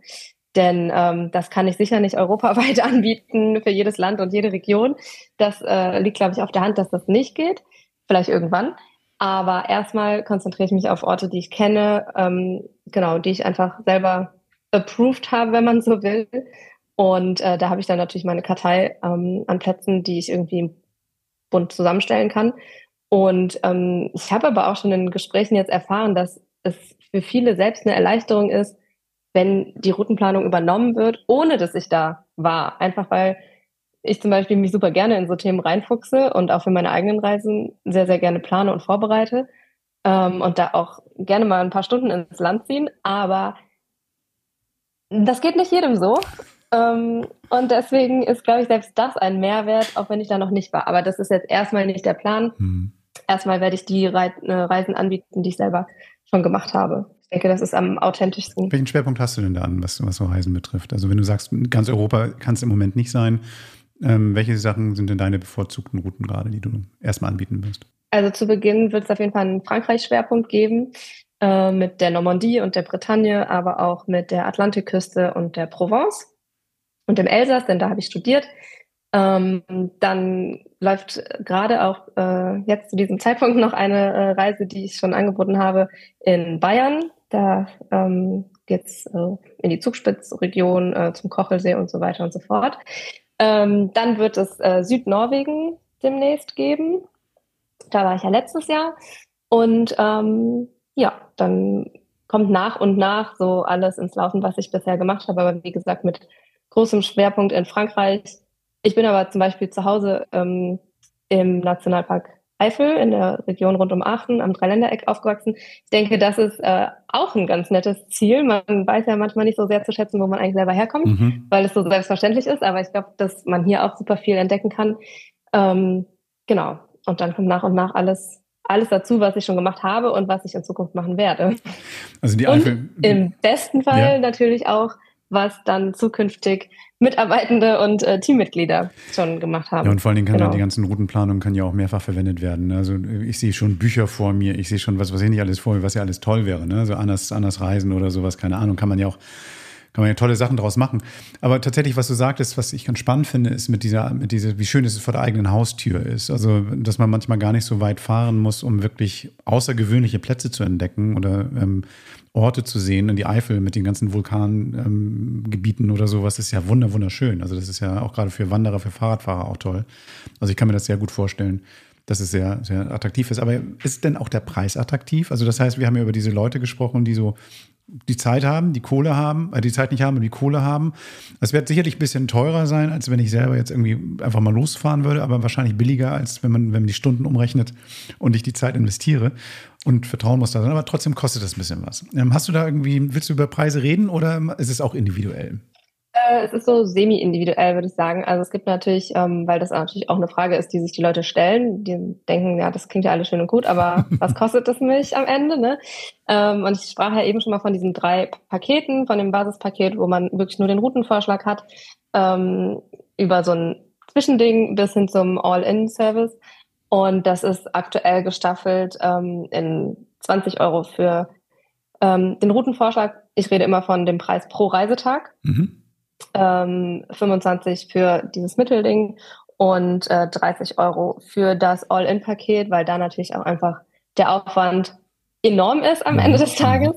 Denn ähm, das kann ich sicher nicht [laughs] europaweit anbieten für jedes Land und jede Region. Das äh, liegt, glaube ich, auf der Hand, dass das nicht geht. Vielleicht irgendwann. Aber erstmal konzentriere ich mich auf Orte, die ich kenne, ähm, genau, die ich einfach selber approved habe, wenn man so will. Und äh, da habe ich dann natürlich meine Kartei ähm, an Plätzen, die ich irgendwie bunt zusammenstellen kann. Und ähm, ich habe aber auch schon in Gesprächen jetzt erfahren, dass es für viele selbst eine Erleichterung ist, wenn die Routenplanung übernommen wird, ohne dass ich da war. Einfach weil ich zum Beispiel mich super gerne in so Themen reinfuchse und auch für meine eigenen Reisen sehr, sehr gerne plane und vorbereite ähm, und da auch gerne mal ein paar Stunden ins Land ziehen. Aber das geht nicht jedem so. Ähm, und deswegen ist, glaube ich, selbst das ein Mehrwert, auch wenn ich da noch nicht war. Aber das ist jetzt erstmal nicht der Plan. Mhm. Erstmal werde ich die äh, Reisen anbieten, die ich selber schon gemacht habe denke, das ist am authentischsten. Welchen Schwerpunkt hast du denn da an, was, was so Reisen betrifft? Also wenn du sagst, ganz Europa kann es im Moment nicht sein, ähm, welche Sachen sind denn deine bevorzugten Routen gerade, die du erstmal anbieten wirst? Also zu Beginn wird es auf jeden Fall einen Frankreich-Schwerpunkt geben äh, mit der Normandie und der Bretagne, aber auch mit der Atlantikküste und der Provence und dem Elsass, denn da habe ich studiert. Ähm, dann läuft gerade auch äh, jetzt zu diesem [laughs] Zeitpunkt noch eine äh, Reise, die ich schon angeboten habe in Bayern. Da ähm, geht's äh, in die Zugspitzregion, äh, zum Kochelsee und so weiter und so fort. Ähm, dann wird es äh, Südnorwegen demnächst geben. Da war ich ja letztes Jahr. Und ähm, ja, dann kommt nach und nach so alles ins Laufen, was ich bisher gemacht habe. Aber wie gesagt, mit großem Schwerpunkt in Frankreich. Ich bin aber zum Beispiel zu Hause ähm, im Nationalpark Eifel in der Region rund um Aachen am Dreiländereck aufgewachsen. Ich denke, das ist äh, auch ein ganz nettes Ziel. Man weiß ja manchmal nicht so sehr zu schätzen, wo man eigentlich selber herkommt, mhm. weil es so selbstverständlich ist. Aber ich glaube, dass man hier auch super viel entdecken kann. Ähm, genau. Und dann kommt nach und nach alles alles dazu, was ich schon gemacht habe und was ich in Zukunft machen werde. Also die Eifel. Im besten Fall ja. natürlich auch was dann zukünftig Mitarbeitende und äh, Teammitglieder schon gemacht haben. Ja, und vor allen Dingen kann genau. dann die ganzen Routenplanungen können ja auch mehrfach verwendet werden. Also ich sehe schon Bücher vor mir, ich sehe schon, was, was ich nicht alles vor mir, was ja alles toll wäre. Ne? So anders, anders reisen oder sowas, keine Ahnung, kann man ja auch kann man ja tolle Sachen draus machen. Aber tatsächlich, was du sagtest, was ich ganz spannend finde, ist mit dieser, mit dieser, wie schön es vor der eigenen Haustür ist. Also, dass man manchmal gar nicht so weit fahren muss, um wirklich außergewöhnliche Plätze zu entdecken oder ähm, Orte zu sehen. In die Eifel mit den ganzen Vulkangebieten ähm, oder sowas ist ja wunder, wunderschön. Also, das ist ja auch gerade für Wanderer, für Fahrradfahrer auch toll. Also, ich kann mir das sehr gut vorstellen dass es sehr, sehr attraktiv ist. Aber ist denn auch der Preis attraktiv? Also das heißt, wir haben ja über diese Leute gesprochen, die so die Zeit haben, die Kohle haben, äh, die Zeit nicht haben und die Kohle haben. Es wird sicherlich ein bisschen teurer sein, als wenn ich selber jetzt irgendwie einfach mal losfahren würde, aber wahrscheinlich billiger, als wenn man, wenn man die Stunden umrechnet und ich die Zeit investiere. Und Vertrauen muss da sein, aber trotzdem kostet das ein bisschen was. Ähm, hast du da irgendwie, willst du über Preise reden oder ist es auch individuell? Äh, es ist so semi-individuell, würde ich sagen. Also es gibt natürlich, ähm, weil das natürlich auch eine Frage ist, die sich die Leute stellen, die denken, ja, das klingt ja alles schön und gut, aber [laughs] was kostet das mich am Ende? Ne? Ähm, und ich sprach ja eben schon mal von diesen drei Paketen, von dem Basispaket, wo man wirklich nur den Routenvorschlag hat, ähm, über so ein Zwischending bis hin zum All-In-Service. Und das ist aktuell gestaffelt ähm, in 20 Euro für ähm, den Routenvorschlag. Ich rede immer von dem Preis pro Reisetag. Mhm ähm, 25 für dieses Mittelding und äh, 30 Euro für das All-In-Paket, weil da natürlich auch einfach der Aufwand enorm ist am Ende des Tages.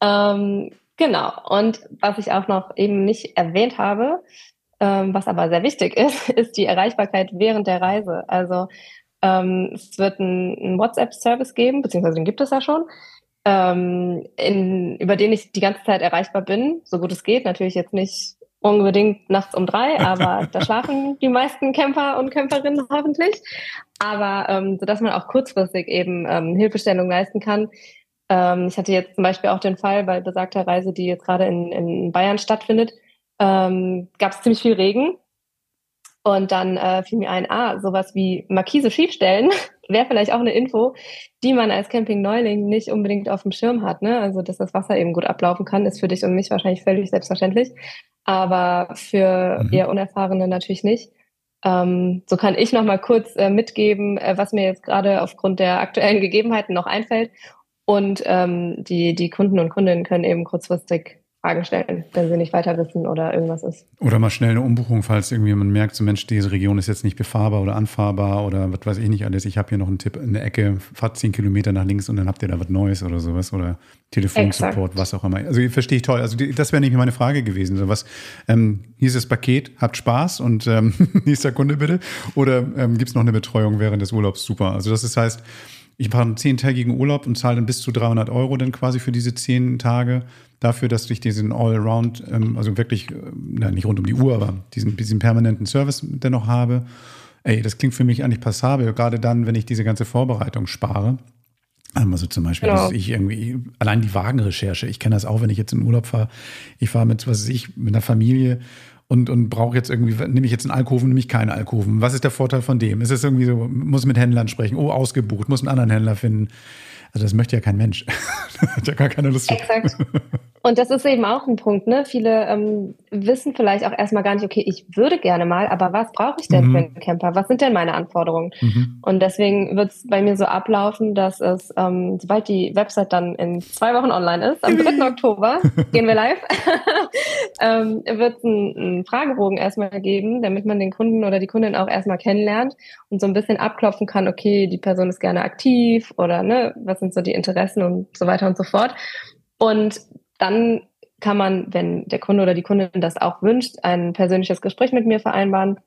Ähm, genau. Und was ich auch noch eben nicht erwähnt habe, ähm, was aber sehr wichtig ist, [laughs] ist die Erreichbarkeit während der Reise. Also ähm, es wird einen WhatsApp-Service geben, beziehungsweise den gibt es ja schon, ähm, in, über den ich die ganze Zeit erreichbar bin, so gut es geht. Natürlich jetzt nicht unbedingt nachts um drei, aber [laughs] da schlafen die meisten Camper und Camperinnen hoffentlich. Aber ähm, so dass man auch kurzfristig eben ähm, Hilfestellung leisten kann. Ähm, ich hatte jetzt zum Beispiel auch den Fall bei besagter Reise, die jetzt gerade in, in Bayern stattfindet, ähm, gab es ziemlich viel Regen. Und dann äh, fiel mir ein, ah, sowas wie Markise schiefstellen [laughs] wäre vielleicht auch eine Info, die man als Camping-Neuling nicht unbedingt auf dem Schirm hat. Ne? Also, dass das Wasser eben gut ablaufen kann, ist für dich und mich wahrscheinlich völlig selbstverständlich. aber für mhm. eher Unerfahrene natürlich nicht. Ähm, so kann ich noch mal kurz äh, mitgeben, äh, was mir jetzt gerade aufgrund der aktuellen Gegebenheiten noch einfällt. Und ähm, die, die Kunden und Kundinnen können eben kurzfristig Fragen stellen, wenn sie nicht weiter wissen oder irgendwas ist. Oder mal schnell eine Umbuchung, falls irgendwie man merkt, so Mensch, diese Region ist jetzt nicht befahrbar oder anfahrbar oder was weiß ich nicht alles. Ich habe hier noch einen Tipp, eine Ecke, fahrt zehn Kilometer nach links und dann habt ihr da was Neues oder sowas oder Telefonsupport, was auch immer. Also verstehe ich toll. Also das wäre nicht meine Frage gewesen. So was, ähm, hier ist das Paket, habt Spaß und ähm, [laughs] nächster Kunde bitte. Oder ähm, gibt es noch eine Betreuung während des Urlaubs? Super. Also das ist, heißt, ich mache einen zehntägigen Urlaub und zahle dann bis zu 300 Euro dann quasi für diese zehn Tage dafür, dass ich diesen All-Around, ähm, also wirklich, äh, na, nicht rund um die Uhr, aber diesen, diesen permanenten Service dennoch habe. Ey, das klingt für mich eigentlich passabel, gerade dann, wenn ich diese ganze Vorbereitung spare. Also zum Beispiel, genau. dass ich irgendwie, allein die Wagenrecherche, ich kenne das auch, wenn ich jetzt in Urlaub fahre, ich fahre mit, was weiß ich, mit einer Familie und, und brauche jetzt irgendwie, nehme ich jetzt einen Alkoven, nehme ich keinen Alkoven. Was ist der Vorteil von dem? Ist es irgendwie so, muss mit Händlern sprechen, oh, ausgebucht, muss einen anderen Händler finden. Also das möchte ja kein Mensch. [laughs] hat ja gar keine Lust. Exakt. Und das ist eben auch ein Punkt, ne? Viele ähm, wissen vielleicht auch erstmal gar nicht, okay, ich würde gerne mal, aber was brauche ich denn mhm. für einen Camper? Was sind denn meine Anforderungen? Mhm. Und deswegen wird es bei mir so ablaufen, dass es, ähm, sobald die Website dann in zwei Wochen online ist, am 3. [laughs] Oktober gehen wir live, [laughs] ähm, wird es einen, einen Fragebogen erstmal geben, damit man den Kunden oder die Kundin auch erstmal kennenlernt und so ein bisschen abklopfen kann, okay, die Person ist gerne aktiv oder ne, was sind so die Interessen und so weiter und so fort. Und dann kann man, wenn der Kunde oder die Kundin das auch wünscht, ein persönliches Gespräch mit mir vereinbaren,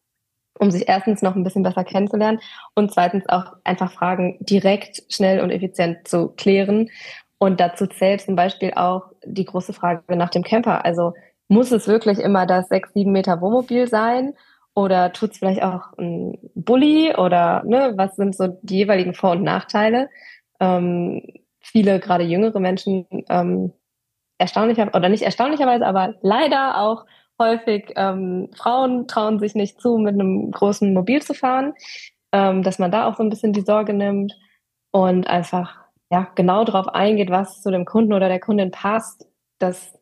um sich erstens noch ein bisschen besser kennenzulernen und zweitens auch einfach Fragen direkt, schnell und effizient zu klären. Und dazu zählt zum Beispiel auch die große Frage nach dem Camper. Also muss es wirklich immer das sechs, sieben Meter Wohnmobil sein? Oder tut es vielleicht auch ein Bulli? Oder ne, was sind so die jeweiligen Vor- und Nachteile? Ähm, viele, gerade jüngere Menschen, ähm, erstaunlicher oder nicht erstaunlicherweise, aber leider auch häufig ähm, Frauen trauen sich nicht zu, mit einem großen Mobil zu fahren, ähm, dass man da auch so ein bisschen die Sorge nimmt und einfach ja genau darauf eingeht, was zu dem Kunden oder der Kundin passt, dass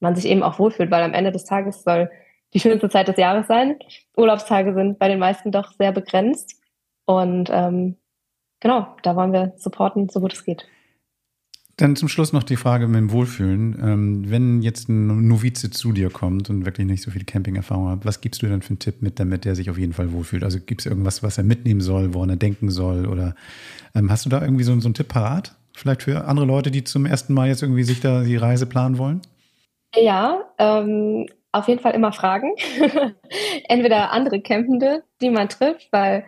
man sich eben auch wohlfühlt, weil am Ende des Tages soll die schönste Zeit des Jahres sein. Urlaubstage sind bei den meisten doch sehr begrenzt und ähm, genau, da wollen wir supporten, so gut es geht. Dann zum Schluss noch die Frage mit dem Wohlfühlen. Ähm, wenn jetzt ein Novize zu dir kommt und wirklich nicht so viel Camping-Erfahrung hat, was gibst du denn für einen Tipp mit, damit der sich auf jeden Fall wohlfühlt? Also gibt es irgendwas, was er mitnehmen soll, woran er denken soll? Oder ähm, hast du da irgendwie so, so einen Tipp parat? Vielleicht für andere Leute, die zum ersten Mal jetzt irgendwie sich da die Reise planen wollen? Ja, ähm, auf jeden Fall immer fragen. [laughs] Entweder andere Campende, die man trifft, weil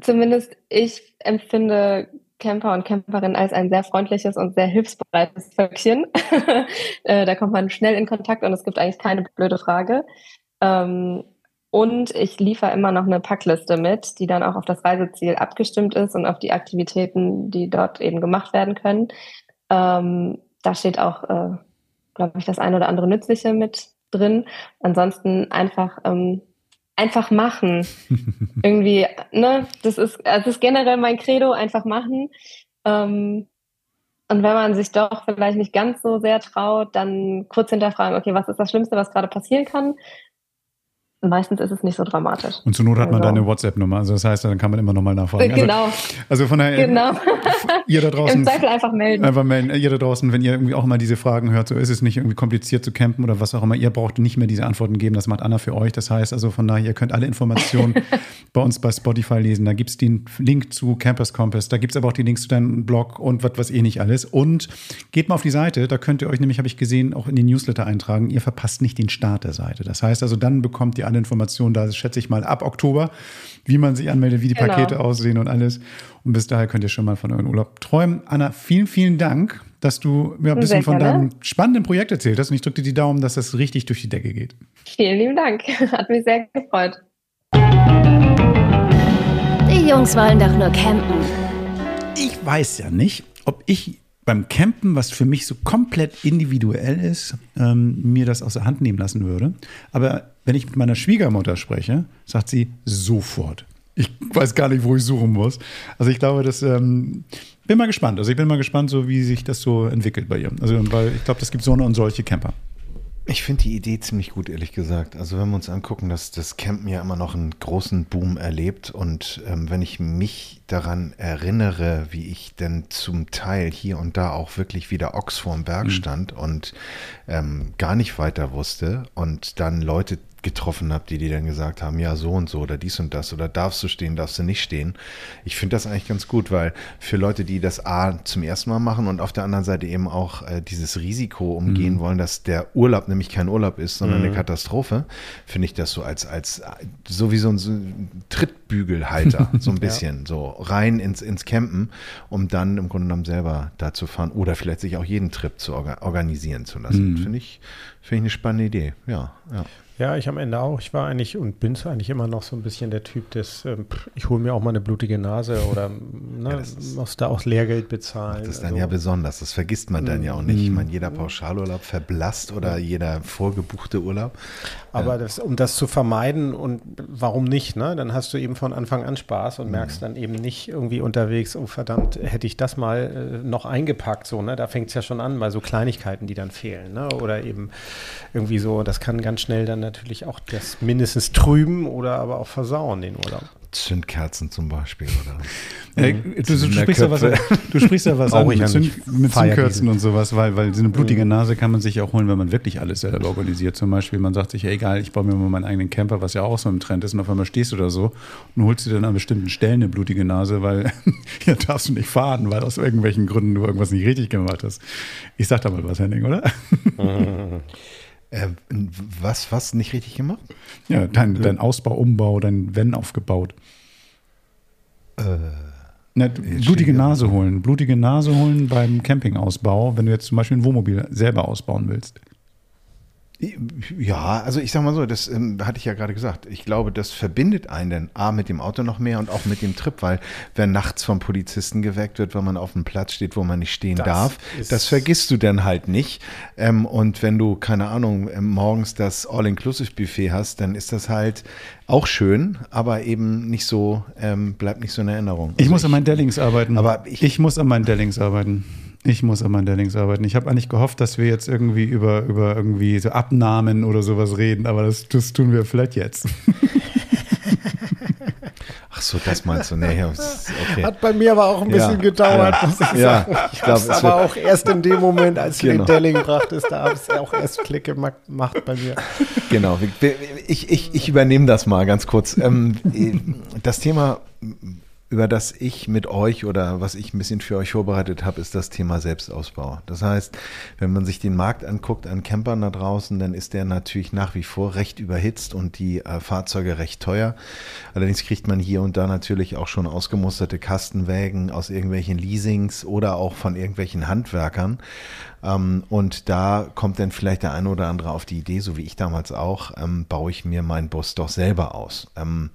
zumindest ich empfinde Camper und Camperin als ein sehr freundliches und sehr hilfsbereites Völkchen. [laughs] Äh, da kommt man schnell in Kontakt und es gibt eigentlich keine blöde Frage. Ähm, und ich liefere immer noch eine Packliste mit, die dann auch auf das Reiseziel abgestimmt ist und auf die Aktivitäten, die dort eben gemacht werden können. Ähm, da steht auch, äh, glaube ich, das eine oder andere Nützliche mit drin. Ansonsten einfach ähm, einfach machen. [laughs] Irgendwie, ne, das ist, das ist generell mein Credo, einfach machen. Ähm, und wenn man sich doch vielleicht nicht ganz so sehr traut, dann kurz hinterfragen, okay, was ist das Schlimmste, was gerade passieren kann? Meistens ist es nicht so dramatisch. Und zur Not hat man also. deine WhatsApp-Nummer. Also das heißt, dann kann man immer noch mal nachfragen. Also genau. Also, also von daher, genau. ihr da draußen. [laughs] Im Zweifel einfach melden. Einfach melden. Ihr da draußen, wenn ihr irgendwie auch mal diese Fragen hört, so ist es nicht irgendwie kompliziert zu campen oder was auch immer. Ihr braucht nicht mehr diese Antworten geben. Das macht Anna für euch. Das heißt also von daher, ihr könnt alle Informationen [laughs] bei uns bei Spotify lesen. Da gibt es den Link zu Campus Compass. Da gibt es aber auch die Links zu deinem Blog und was weiß eh nicht alles. Und geht mal auf die Seite. Da könnt ihr euch nämlich, habe ich gesehen, auch in die Newsletter eintragen. Ihr verpasst nicht den Start der Seite. Das heißt also, dann bekommt ihr alle Informationen da schätze ich mal, ab Oktober, wie man sich anmeldet, wie die genau. Pakete aussehen und alles. Und bis dahin könnt ihr schon mal von euren Urlaub träumen. Anna, vielen, vielen Dank, dass du mir ein bisschen von deinem spannenden Projekt erzählt hast. Und ich drücke dir die Daumen, dass das richtig durch die Decke geht. Vielen lieben Dank. [laughs] Hat mich sehr gefreut. Die Jungs wollen doch nur campen. Ich weiß ja nicht, ob ich beim Campen, was für mich so komplett individuell ist, ähm, mir das aus der Hand nehmen lassen würde. Aber wenn ich mit meiner Schwiegermutter spreche, sagt sie sofort. Ich weiß gar nicht, wo ich suchen muss. Also ich glaube, das ähm, bin mal gespannt. Also ich bin mal gespannt, so wie sich das so entwickelt bei ihr. Also weil ich glaube, das gibt so eine und solche Camper. Ich finde die Idee ziemlich gut, ehrlich gesagt. Also wenn wir uns angucken, dass das Campen ja immer noch einen großen Boom erlebt und ähm, wenn ich mich daran erinnere, wie ich denn zum Teil hier und da auch wirklich wieder Ochs vorm Berg mhm. stand mhm. und ähm, gar nicht weiter wusste und dann Leute getroffen habe, die dir dann gesagt haben, ja, so und so oder dies und das oder darfst du stehen, darfst du nicht stehen. Ich finde das eigentlich ganz gut, weil für Leute, die das A zum ersten Mal machen und auf der anderen Seite eben auch äh, dieses Risiko umgehen mhm. wollen, dass der Urlaub nämlich kein Urlaub ist, sondern mhm. eine Katastrophe, finde ich das so als, als so wie so ein, so ein Trittbügelhalter, [laughs] so ein bisschen, ja. so rein ins, ins Campen, um dann im Grunde genommen selber da zu fahren oder vielleicht sich auch jeden Trip zu organisieren zu lassen. Mhm. Finde ich, finde ich eine spannende Idee, ja, ja. Ja, ich am Ende auch. Ich war eigentlich und bin eigentlich immer noch so ein bisschen der Typ des, ähm, ich hole mir auch mal eine blutige Nase oder [laughs] ne, ja, muss da auch Lehrgeld bezahlen. Das ist dann also. ja besonders. Das vergisst man dann ja auch nicht. Ich meine, jeder. Pauschalurlaub verblasst oder jeder vorgebuchte Urlaub. Aber das, um das zu vermeiden und warum nicht, ne? Dann hast du eben von Anfang an Spaß und merkst mhm. dann eben nicht irgendwie unterwegs, oh verdammt, hätte ich das mal äh, noch eingepackt, so, ne? Da fängt es ja schon an, bei so Kleinigkeiten, die dann fehlen, ne? Oder eben irgendwie so, das kann ganz schnell dann natürlich auch das mindestens trüben oder aber auch versauen, den Urlaub. Zündkerzen zum Beispiel, oder? [laughs] Äh, du, du, sprichst ja was, du sprichst ja was an mit, Zünd, mit Zündkerzen und sowas, weil, weil so eine blutige mhm. Nase kann man sich auch holen, wenn man wirklich alles selber organisiert. Zum Beispiel, man sagt sich, ja, egal, ich baue mir mal meinen eigenen Camper, was ja auch so im Trend ist, und auf einmal stehst du da so und holst dir dann an bestimmten Stellen eine blutige Nase, weil [laughs] hier darfst du nicht fahren, weil aus irgendwelchen Gründen du irgendwas nicht richtig gemacht hast. Ich sag da mal was, Henning, oder? Äh, was, was nicht richtig gemacht? Ja, dein, dein Ausbau, Umbau, dein Wenn aufgebaut. Äh, Na, blutige Nase holen. Blutige Nase holen beim Campingausbau, wenn du jetzt zum Beispiel ein Wohnmobil selber ausbauen willst. Ja, also ich sag mal so, das ähm, hatte ich ja gerade gesagt. Ich glaube, das verbindet einen dann A mit dem Auto noch mehr und auch mit dem Trip, weil wer nachts vom Polizisten geweckt wird, wenn man auf einem Platz steht, wo man nicht stehen das darf, das vergisst du dann halt nicht. Ähm, und wenn du, keine Ahnung, ähm, morgens das All-Inclusive-Buffet hast, dann ist das halt auch schön, aber eben nicht so, ähm, bleibt nicht so in Erinnerung. Also ich muss ich, an meinen Dellings arbeiten. Aber ich, ich muss an meinen Dellings arbeiten. Ich muss an meinen Dellings arbeiten. Ich habe eigentlich gehofft, dass wir jetzt irgendwie über, über irgendwie so Abnahmen oder sowas reden, aber das, das tun wir vielleicht jetzt. [laughs] Ach so, das meinst du? Nee, okay. Hat bei mir aber auch ein bisschen ja, gedauert, ja, muss ich ja, sagen. Ich, ich glaube, aber auch erst in dem Moment, als genau. den Delling brachtest, da habe ich auch erst Klick gemacht bei mir. Genau, ich, ich, ich übernehme das mal ganz kurz. Ähm, das Thema über das ich mit euch oder was ich ein bisschen für euch vorbereitet habe, ist das Thema Selbstausbau. Das heißt, wenn man sich den Markt anguckt an Campern da draußen, dann ist der natürlich nach wie vor recht überhitzt und die äh, Fahrzeuge recht teuer. Allerdings kriegt man hier und da natürlich auch schon ausgemusterte Kastenwägen aus irgendwelchen Leasings oder auch von irgendwelchen Handwerkern. Ähm, und da kommt dann vielleicht der eine oder andere auf die Idee, so wie ich damals auch, ähm, baue ich mir meinen Bus doch selber aus. Ähm,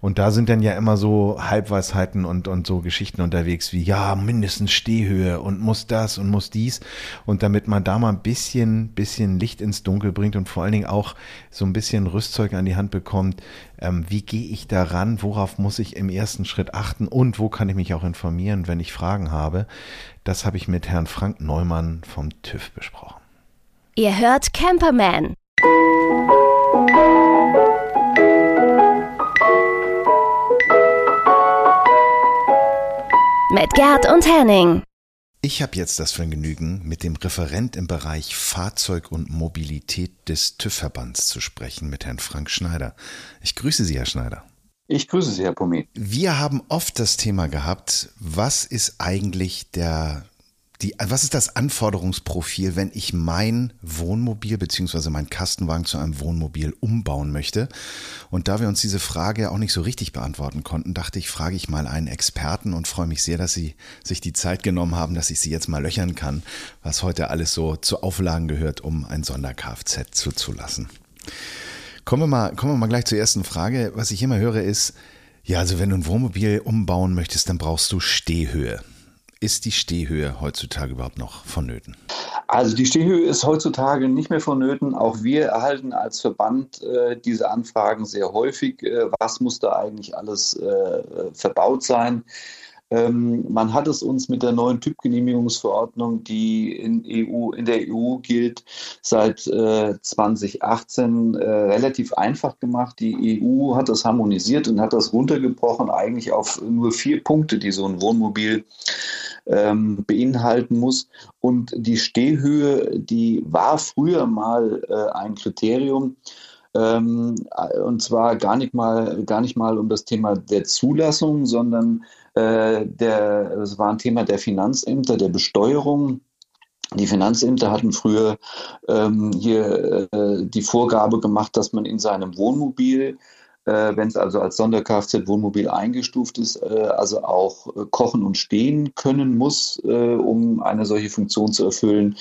und da sind dann ja immer so Halbweisheiten und, und so Geschichten unterwegs wie, ja, mindestens Stehhöhe und muss das und muss dies. Und damit man da mal ein bisschen, bisschen Licht ins Dunkel bringt und vor allen Dingen auch so ein bisschen Rüstzeug an die Hand bekommt, wie gehe ich daran, worauf muss ich im ersten Schritt achten und wo kann ich mich auch informieren, wenn ich Fragen habe. Das habe ich mit Herrn Frank Neumann vom TÜV besprochen. Ihr hört Camperman. Mit Gerd und Henning. Ich habe jetzt das Vergnügen, mit dem Referent im Bereich Fahrzeug und Mobilität des TÜV-Verbands zu sprechen, mit Herrn Frank Schneider. Ich grüße Sie, Herr Schneider. Ich grüße Sie, Herr Pomet. Wir haben oft das Thema gehabt, was ist eigentlich der die, was ist das Anforderungsprofil, wenn ich mein Wohnmobil beziehungsweise mein Kastenwagen zu einem Wohnmobil umbauen möchte? Und da wir uns diese Frage auch nicht so richtig beantworten konnten, dachte ich, frage ich mal einen Experten und freue mich sehr, dass Sie sich die Zeit genommen haben, dass ich Sie jetzt mal löchern kann, was heute alles so zu Auflagen gehört, um ein Sonder-Kfz zuzulassen. Kommen wir, mal, kommen wir mal gleich zur ersten Frage. Was ich immer höre ist, ja, also wenn du ein Wohnmobil umbauen möchtest, dann brauchst du Stehhöhe. Ist die Stehhöhe heutzutage überhaupt noch vonnöten? Also die Stehhöhe ist heutzutage nicht mehr vonnöten. Auch wir erhalten als Verband äh, diese Anfragen sehr häufig. Äh, was muss da eigentlich alles äh, verbaut sein? Ähm, man hat es uns mit der neuen Typgenehmigungsverordnung, die in, EU, in der EU gilt, seit äh, 2018 äh, relativ einfach gemacht. Die EU hat das harmonisiert und hat das runtergebrochen eigentlich auf nur vier Punkte, die so ein Wohnmobil ähm, beinhalten muss. Und die Stehhöhe, die war früher mal äh, ein Kriterium. Ähm, und zwar gar nicht mal, gar nicht mal um das Thema der Zulassung, sondern der, das war ein Thema der Finanzämter, der Besteuerung. Die Finanzämter hatten früher ähm, hier äh, die Vorgabe gemacht, dass man in seinem Wohnmobil äh, wenn es also als Sonder-Kfz-Wohnmobil eingestuft ist, äh, also auch äh, kochen und stehen können muss, äh, um eine solche Funktion zu erfüllen.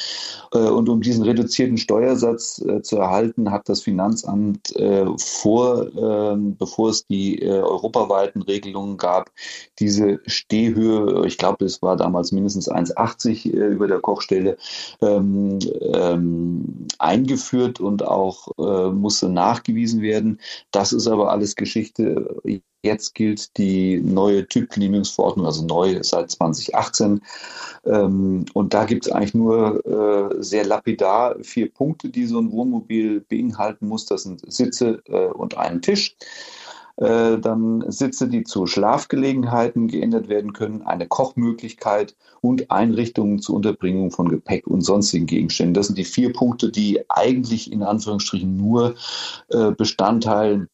Äh, und um diesen reduzierten Steuersatz äh, zu erhalten, hat das Finanzamt vor, ähm, bevor es die europaweiten Regelungen gab, diese Stehhöhe, ich glaube, es war damals mindestens 1,80 über der Kochstelle, ähm, ähm, eingeführt und auch musste nachgewiesen werden. Das ist aber alles Geschichte. Jetzt gilt die neue Typgenehmigungsverordnung, also neu seit 2018. Ähm, und da gibt es eigentlich nur äh, sehr lapidar vier Punkte, die so ein Wohnmobil beinhalten muss. Das sind Sitze äh, und einen Tisch äh, dann Sitze, die zu Schlafgelegenheiten geändert werden können, eine Kochmöglichkeit und Einrichtungen zur Unterbringung von Gepäck und sonstigen Gegenständen. Das sind die vier Punkte, die eigentlich in Anführungsstrichen nur Bestandteil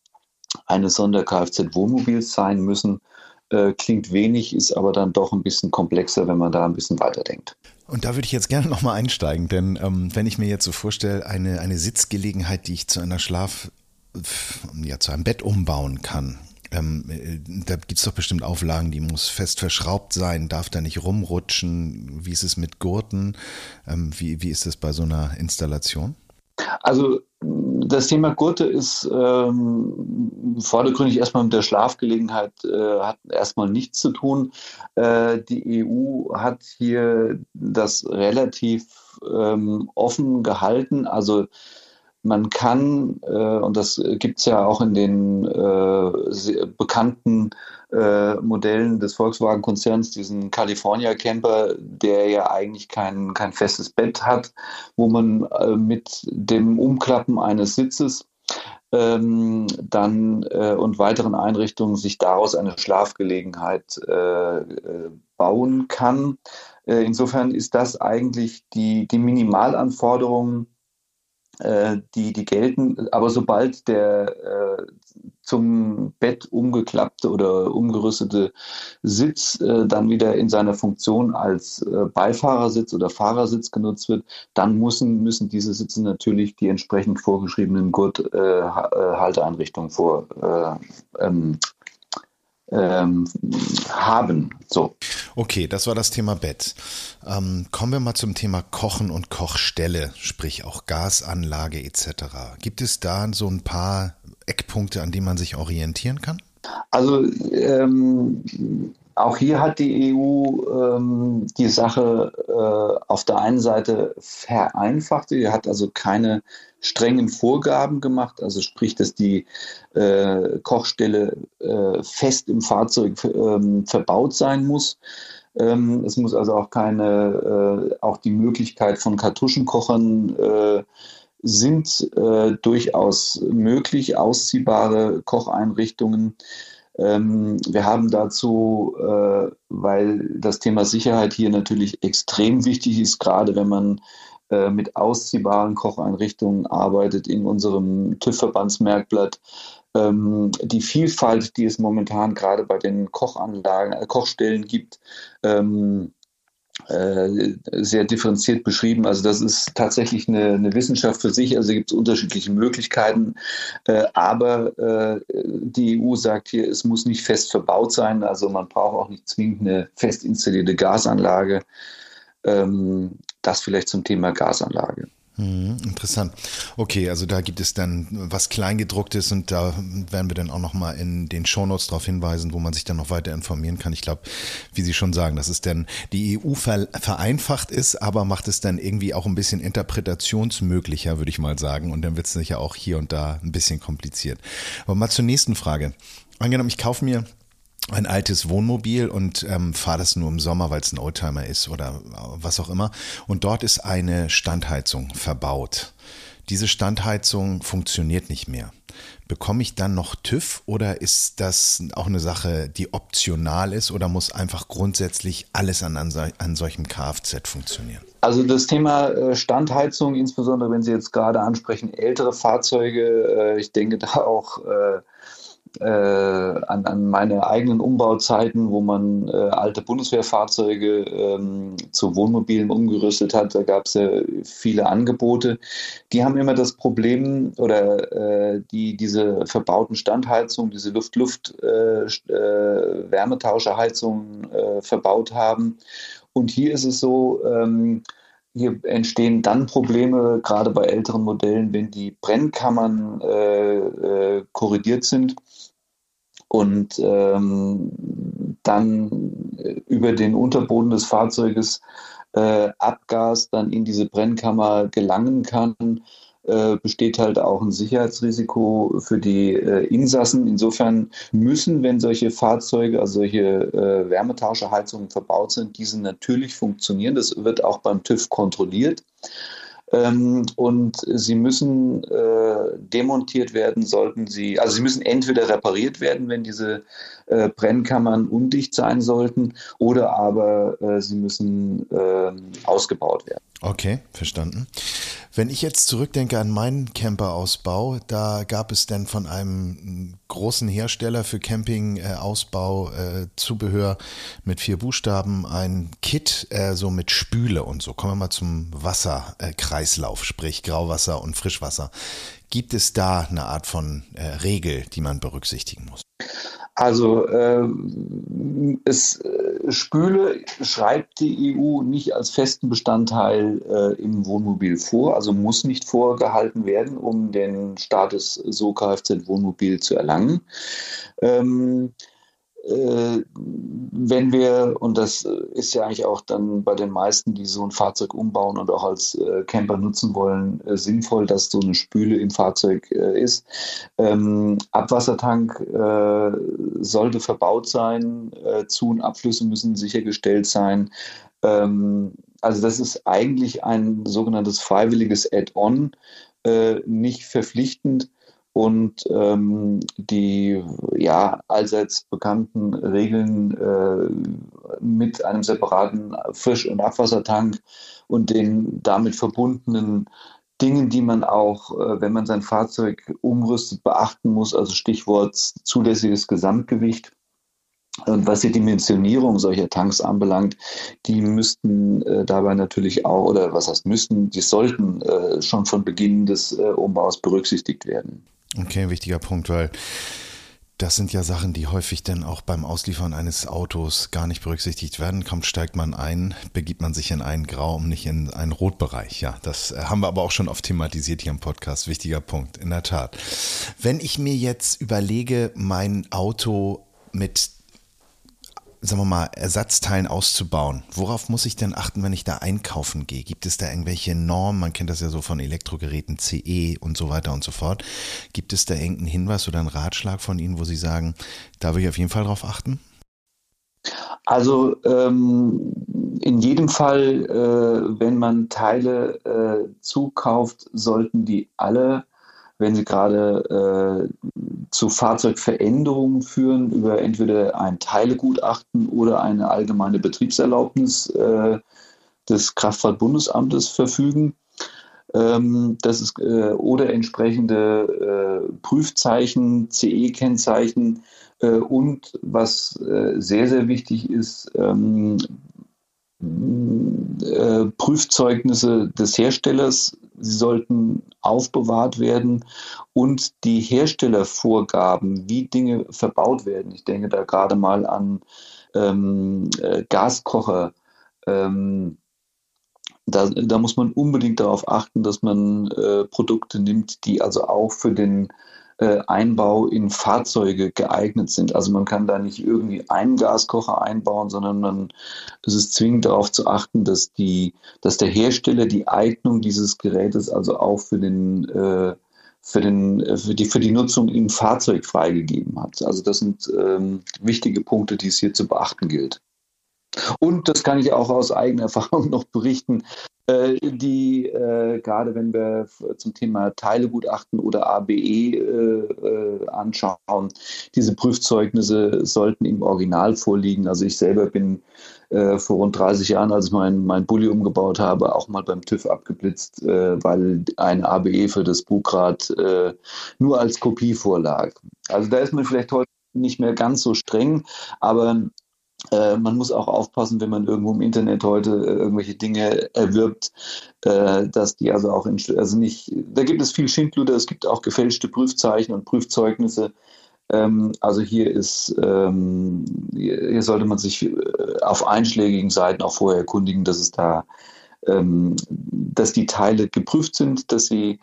eines Sonder-Kfz-Wohnmobils sein müssen. Äh, klingt wenig, ist aber dann doch ein bisschen komplexer, wenn man da ein bisschen weiterdenkt. Und da würde ich jetzt gerne nochmal einsteigen, denn ähm, wenn ich mir jetzt so vorstelle, eine, eine Sitzgelegenheit, die ich zu einer Schlaf, ja, zu einem Bett umbauen kann, ähm, äh, da gibt es doch bestimmt Auflagen, die muss fest verschraubt sein, darf da nicht rumrutschen. Wie ist es mit Gurten? Ähm, wie, wie ist es bei so einer Installation? Also das Thema Gurte ist ähm, vordergründig erstmal mit der Schlafgelegenheit, äh, hat erstmal nichts zu tun. Äh, die EU hat hier das relativ ähm, offen gehalten. Also man kann, äh, und das gibt es ja auch in den äh, bekannten äh, Modellen des Volkswagen-Konzerns, diesen California Camper, der ja eigentlich kein, kein festes Bett hat, wo man äh, mit dem Umklappen eines Sitzes ähm, dann äh, und weiteren Einrichtungen sich daraus eine Schlafgelegenheit äh, äh, bauen kann. insofern ist das eigentlich die, die Minimalanforderung, äh, die, die gelten. Aber sobald der äh, zum Bett umgeklappte oder umgerüstete Sitz äh, dann wieder in seiner Funktion als äh, Beifahrersitz oder Fahrersitz genutzt wird, dann müssen, müssen diese Sitze natürlich die entsprechend vorgeschriebenen Gurthalteeinrichtungen äh, vor, äh, ähm, ähm, haben. So. Okay, das war das Thema Bett. Ähm, kommen wir mal zum Thema Kochen und Kochstelle, sprich auch Gasanlage etc. Gibt es da so ein paar Eckpunkte, an denen man sich orientieren kann? Also ähm, auch hier hat die EU ähm, die Sache äh, auf der einen Seite vereinfacht. Sie hat also keine strengen Vorgaben gemacht, also sprich, dass die äh, Kochstelle äh, fest im Fahrzeug ähm, verbaut sein muss. Ähm, es muss also auch keine, äh, auch die Möglichkeit von Kartuschenkochern äh, sind äh, durchaus möglich, ausziehbare Kocheinrichtungen. Ähm, wir haben dazu, äh, weil das Thema Sicherheit hier natürlich extrem wichtig ist, gerade wenn man äh, mit ausziehbaren Kocheinrichtungen arbeitet in unserem TÜV-Verbandsmerkblatt. Ähm, die Vielfalt, die es momentan gerade bei den Kochanlagen, äh, Kochstellen gibt, ähm, äh, sehr differenziert beschrieben. Also das ist tatsächlich eine, eine Wissenschaft für sich. Also gibt es unterschiedliche Möglichkeiten. Äh, aber die EU sagt hier, es muss nicht fest verbaut sein. Also man braucht auch nicht zwingend eine fest installierte Gasanlage. Ähm, das vielleicht zum Thema Gasanlage. Hm, interessant. Okay, also da gibt es dann was Kleingedrucktes und da werden wir dann auch nochmal in den Shownotes darauf hinweisen, wo man sich dann noch weiter informieren kann. Ich glaube, wie Sie schon sagen, dass es dann die EU vereinfacht ist, aber macht es dann irgendwie auch ein bisschen interpretationsmöglicher, würde ich mal sagen. Und dann wird es sicher auch hier und da ein bisschen kompliziert. Aber mal zur nächsten Frage. Angenommen, ich kaufe mir ein altes Wohnmobil und ähm, fahre das nur im Sommer, weil es ein Oldtimer ist oder was auch immer. Und dort ist eine Standheizung verbaut. Diese Standheizung funktioniert nicht mehr. Bekomme ich dann noch TÜV oder ist das auch eine Sache, die optional ist oder muss einfach grundsätzlich alles an, an, an solchem Kfz funktionieren? Also das Thema äh, Standheizung, insbesondere wenn Sie jetzt gerade ansprechen, ältere Fahrzeuge, äh, ich denke da auch äh, an, an meine eigenen Umbauzeiten, wo man äh, alte Bundeswehrfahrzeuge ähm, zu Wohnmobilen umgerüstet hat. Da gab es ja viele Angebote. Die haben immer das Problem oder äh, die diese verbauten Standheizungen, diese Luft-Luft-Wärmetauscherheizungen äh, äh, äh, verbaut haben. Und hier ist es so, ähm, hier entstehen dann Probleme, gerade bei älteren Modellen, wenn die Brennkammern äh, äh, korrigiert sind und ähm, dann über den Unterboden des Fahrzeuges äh, Abgas dann in diese Brennkammer gelangen kann, äh, besteht halt auch ein Sicherheitsrisiko für die äh, Insassen. Insofern müssen, wenn solche Fahrzeuge, also solche äh, Wärmetauscherheizungen verbaut sind, diese natürlich funktionieren. Das wird auch beim TÜV kontrolliert. Ähm, und sie müssen äh, demontiert werden, sollten sie, also sie müssen entweder repariert werden, wenn diese äh, Brennkammern undicht sein sollten, oder aber äh, sie müssen ähm, ausgebaut werden. Okay, verstanden. Wenn ich jetzt zurückdenke an meinen Camperausbau, da gab es dann von einem großen Hersteller für Campingausbau äh, äh, Zubehör mit vier Buchstaben ein Kit äh, so mit Spüle und so. Kommen wir mal zum Wasserkreislauf, sprich Grauwasser und Frischwasser. Gibt es da eine Art von äh, Regel, die man berücksichtigen muss? Also äh, es äh, Spüle schreibt die EU nicht als festen Bestandteil äh, im Wohnmobil vor, also muss nicht vorgehalten werden, um den Status so Kfz-Wohnmobil zu erlangen. Ähm, äh, wenn wir, und das ist ja eigentlich auch dann bei den meisten, die so ein Fahrzeug umbauen und auch als äh, Camper nutzen wollen, äh, sinnvoll, dass so eine Spüle im Fahrzeug ist. Ähm, Abwassertank sollte verbaut sein, Zu- und Abflüsse müssen sichergestellt sein. Ähm, also das ist eigentlich ein sogenanntes freiwilliges Add-on, nicht verpflichtend und ähm, die ja allseits bekannten Regeln äh, mit einem separaten Frisch- und Abwassertank und den damit verbundenen Dingen, die man auch, äh, wenn man sein Fahrzeug umrüstet, beachten muss, also Stichwort zulässiges Gesamtgewicht. Und was die Dimensionierung solcher Tanks anbelangt, die müssten äh, dabei natürlich auch, oder was heißt müssten, die sollten äh, schon von Beginn des äh, Umbaus berücksichtigt werden. Okay, wichtiger Punkt, weil das sind ja Sachen, die häufig dann auch beim Ausliefern eines Autos gar nicht berücksichtigt werden. Kommt, steigt man ein, begibt man sich in einen Grau, um nicht in einen Rotbereich. Ja, das äh, haben wir aber auch schon oft thematisiert hier im Podcast. Wichtiger Punkt, in der Tat. Wenn ich mir jetzt überlege, mein Auto mit sagen wir mal, Ersatzteilen auszubauen. Worauf muss ich denn achten, wenn ich da einkaufen gehe? Gibt es da irgendwelche Normen? Man kennt das ja so von Elektrogeräten, CE und so weiter und so fort. Gibt es da irgendeinen Hinweis oder einen Ratschlag von Ihnen, wo Sie sagen, da will ich auf jeden Fall drauf achten? Also ähm, in jedem Fall, äh, wenn man Teile äh, zukauft, sollten die alle wenn sie gerade äh, zu Fahrzeugveränderungen führen, über entweder ein Teilegutachten oder eine allgemeine Betriebserlaubnis äh, des Kraftfahrtbundesamtes verfügen. Ähm, das ist, äh, oder entsprechende äh, Prüfzeichen, CE-Kennzeichen äh, und was äh, sehr, sehr wichtig ist, ähm, äh, Prüfzeugnisse des Herstellers sie sollten aufbewahrt werden und die Herstellervorgaben, wie Dinge verbaut werden. Ich denke da gerade mal an ähm, äh, Gaskocher. Ähm, da, da, muss man unbedingt darauf achten, dass man äh, Produkte nimmt, die also auch für den Einbau in Fahrzeuge geeignet sind. Also man kann da nicht irgendwie einen Gaskocher einbauen, sondern man, es ist zwingend darauf zu achten, dass die, dass der Hersteller die Eignung dieses Gerätes also auch für den äh, für, den, für, die, für die Nutzung im Fahrzeug freigegeben hat. Also das sind ähm, wichtige Punkte, die es hier zu beachten gilt. Und das kann ich auch aus eigener [laughs] Erfahrung noch berichten, äh, die äh, gerade wenn wir zum Thema Teilegutachten oder ABE äh, äh, anschauen, diese Prüfzeugnisse sollten im Original vorliegen. Also ich selber bin äh, vor rund 30 Jahren, als ich mein, mein Bulli umgebaut habe, auch mal beim TÜV abgeblitzt, äh, weil eine ABE für das Bugrad nur als Kopie vorlag. Also da ist man vielleicht heute nicht mehr ganz so streng, aber äh, man muss auch aufpassen, wenn man irgendwo im Internet heute äh, irgendwelche Dinge erwirbt, äh, dass die also auch in, also nicht, da gibt es viel Schindluder, es gibt auch gefälschte Prüfzeichen und Prüfzeugnisse. Ähm, also hier ist, ähm, hier sollte man sich äh, auf einschlägigen Seiten auch vorher erkundigen, dass es da dass die Teile geprüft sind, dass sie,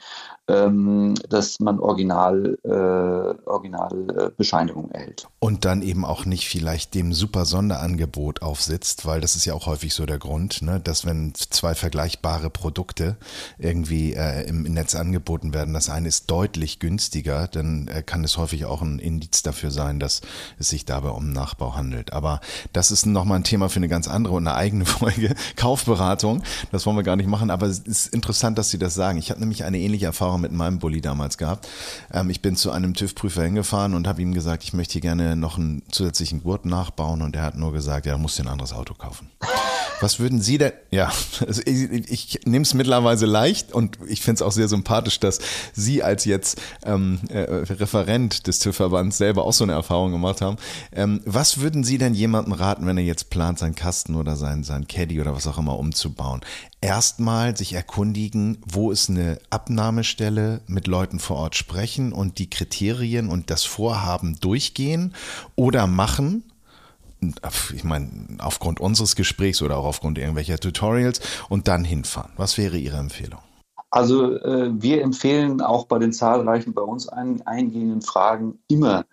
ähm, dass man Original, äh, Originalbescheinigung erhält. Und dann eben auch nicht vielleicht dem super Sonderangebot aufsitzt, weil das ist ja auch häufig so der Grund, ne, dass wenn zwei vergleichbare Produkte irgendwie äh, im Netz angeboten werden, das eine ist deutlich günstiger, dann äh, kann es häufig auch ein Indiz dafür sein, dass es sich dabei um Nachbau handelt. Aber das ist nochmal ein Thema für eine ganz andere und eine eigene [laughs] Folge, Kaufberatung. Das wollen wir gar nicht machen, aber es ist interessant, dass Sie das sagen. Ich habe nämlich eine ähnliche Erfahrung mit meinem Bulli damals gehabt. Ähm, ich bin zu einem TÜV-Prüfer hingefahren und habe ihm gesagt, ich möchte hier gerne noch einen zusätzlichen Gurt nachbauen und er hat nur gesagt, ja, du musst dir ein anderes Auto kaufen. Was würden Sie denn, ja, [laughs] also ich, ich nehme es mittlerweile leicht und ich finde es auch sehr sympathisch, dass Sie als jetzt ähm, äh, Referent des TÜV-Verbands selber auch so eine Erfahrung gemacht haben. Ähm, was würden Sie denn jemandem raten, wenn er jetzt plant, seinen Kasten oder sein, sein Caddy oder was auch immer umzubauen? Erstmal sich erkundigen, wo ist eine Abnahmestelle, mit Leuten vor Ort sprechen und die Kriterien und das Vorhaben durchgehen oder machen ich meine, aufgrund unseres Gesprächs oder auch aufgrund irgendwelcher Tutorials und dann hinfahren. Was wäre Ihre Empfehlung? Also äh, wir empfehlen auch bei den zahlreichen bei uns ein, eingehenden Fragen immer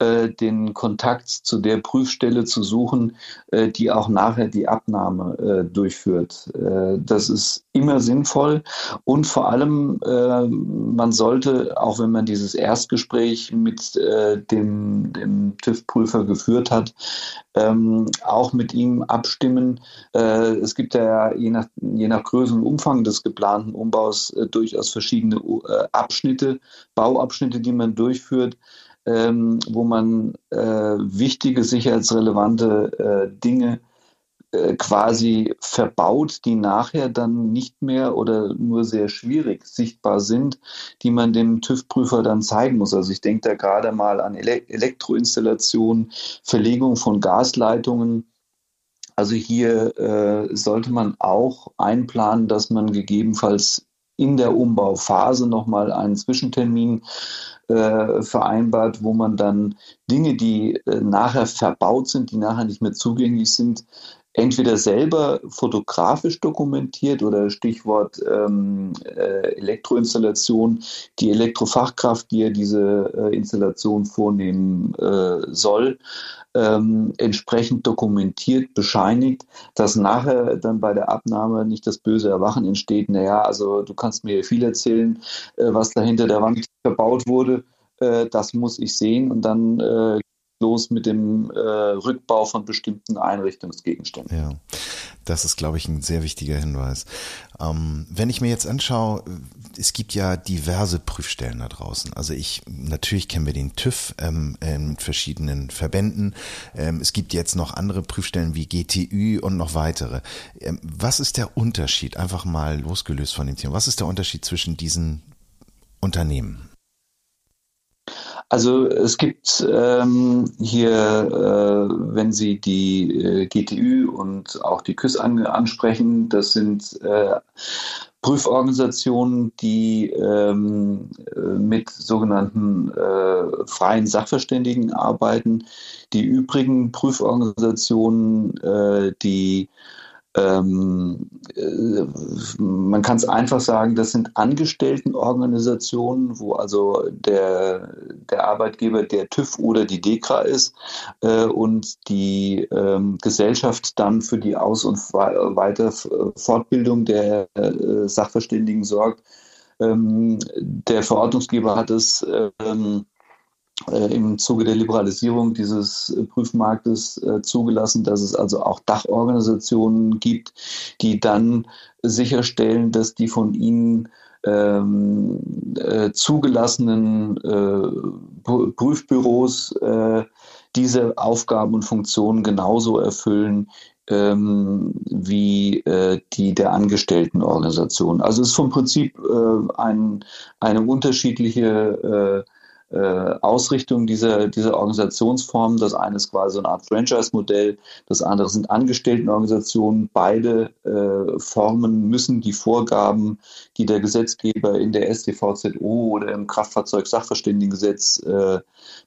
den Kontakt zu der Prüfstelle zu suchen, äh, die auch nachher die Abnahme äh, durchführt. Äh, das ist immer sinnvoll und vor allem, äh, man sollte, auch wenn man dieses Erstgespräch mit äh, dem, dem TÜV-Prüfer geführt hat, ähm, auch mit ihm abstimmen. es gibt ja je nach, je nach Größe und Umfang des geplanten Umbaus durchaus verschiedene Abschnitte, Bauabschnitte, die man durchführt ähm, wo man äh, wichtige sicherheitsrelevante äh, Dinge äh, quasi verbaut, die nachher dann nicht mehr oder nur sehr schwierig sichtbar sind, die man dem TÜV-Prüfer dann zeigen muss. Also ich denke da gerade mal an Ele Elektroinstallationen, Verlegung von Gasleitungen. Also hier äh, sollte man auch einplanen, dass man gegebenenfalls in der Umbauphase nochmal einen Zwischentermin äh, vereinbart, wo man dann Dinge, die äh, nachher verbaut sind, die nachher nicht mehr zugänglich sind, entweder selber fotografisch dokumentiert oder Stichwort ähm, äh, Elektroinstallation, die Elektrofachkraft, die ja diese äh, Installation vornehmen äh, soll, ähm, entsprechend dokumentiert, bescheinigt, dass nachher dann bei der Abnahme nicht das böse Erwachen entsteht. Naja, also du kannst mir viel erzählen, äh, was da hinter der Wand verbaut wurde. Äh, das muss ich sehen und dann äh, los mit dem äh, Rückbau von bestimmten Einrichtungsgegenständen. Ja, das ist, glaube ich, ein sehr wichtiger Hinweis. Ähm, wenn ich mir jetzt anschaue, es gibt ja diverse Prüfstellen da draußen. Also ich, natürlich kennen wir den TÜV ähm, in verschiedenen Verbänden. Ähm, es gibt jetzt noch andere Prüfstellen wie GTÜ und noch weitere. Ähm, was ist der Unterschied? Einfach mal losgelöst von dem Thema. Was ist der Unterschied zwischen diesen Unternehmen? Also es gibt ähm, hier, äh, wenn Sie die äh, GTÜ und auch die KÜS an, ansprechen, das sind äh, Prüforganisationen, die ähm, äh, mit sogenannten äh, freien Sachverständigen arbeiten. Die übrigen Prüforganisationen, äh, die ähm, äh, man kann es einfach sagen, das sind Angestelltenorganisationen, wo also der, der Arbeitgeber der TÜV oder die DEKRA ist äh, und die ähm, Gesellschaft dann für die Aus- und Weiter Fortbildung der äh, Sachverständigen sorgt. Ähm, der Verordnungsgeber hat es ähm, äh, im Zuge der Liberalisierung dieses äh, Prüfmarktes äh, zugelassen, dass es also auch Dachorganisationen gibt, die dann sicherstellen, dass die von ihnen ähm, äh, zugelassenen äh, Prüfbüros äh, diese Aufgaben und Funktionen genauso erfüllen ähm, wie äh, die der Angestelltenorganisation. Also es ist vom Prinzip äh, ein, eine unterschiedliche äh, äh, Ausrichtung dieser, dieser Organisationsform. Das eine ist quasi so eine Art Franchise-Modell, das andere sind Angestelltenorganisationen. Beide äh, Formen müssen die Vorgaben, die der Gesetzgeber in der StVZO oder im Kraftfahrzeug-Sachverständigengesetz äh,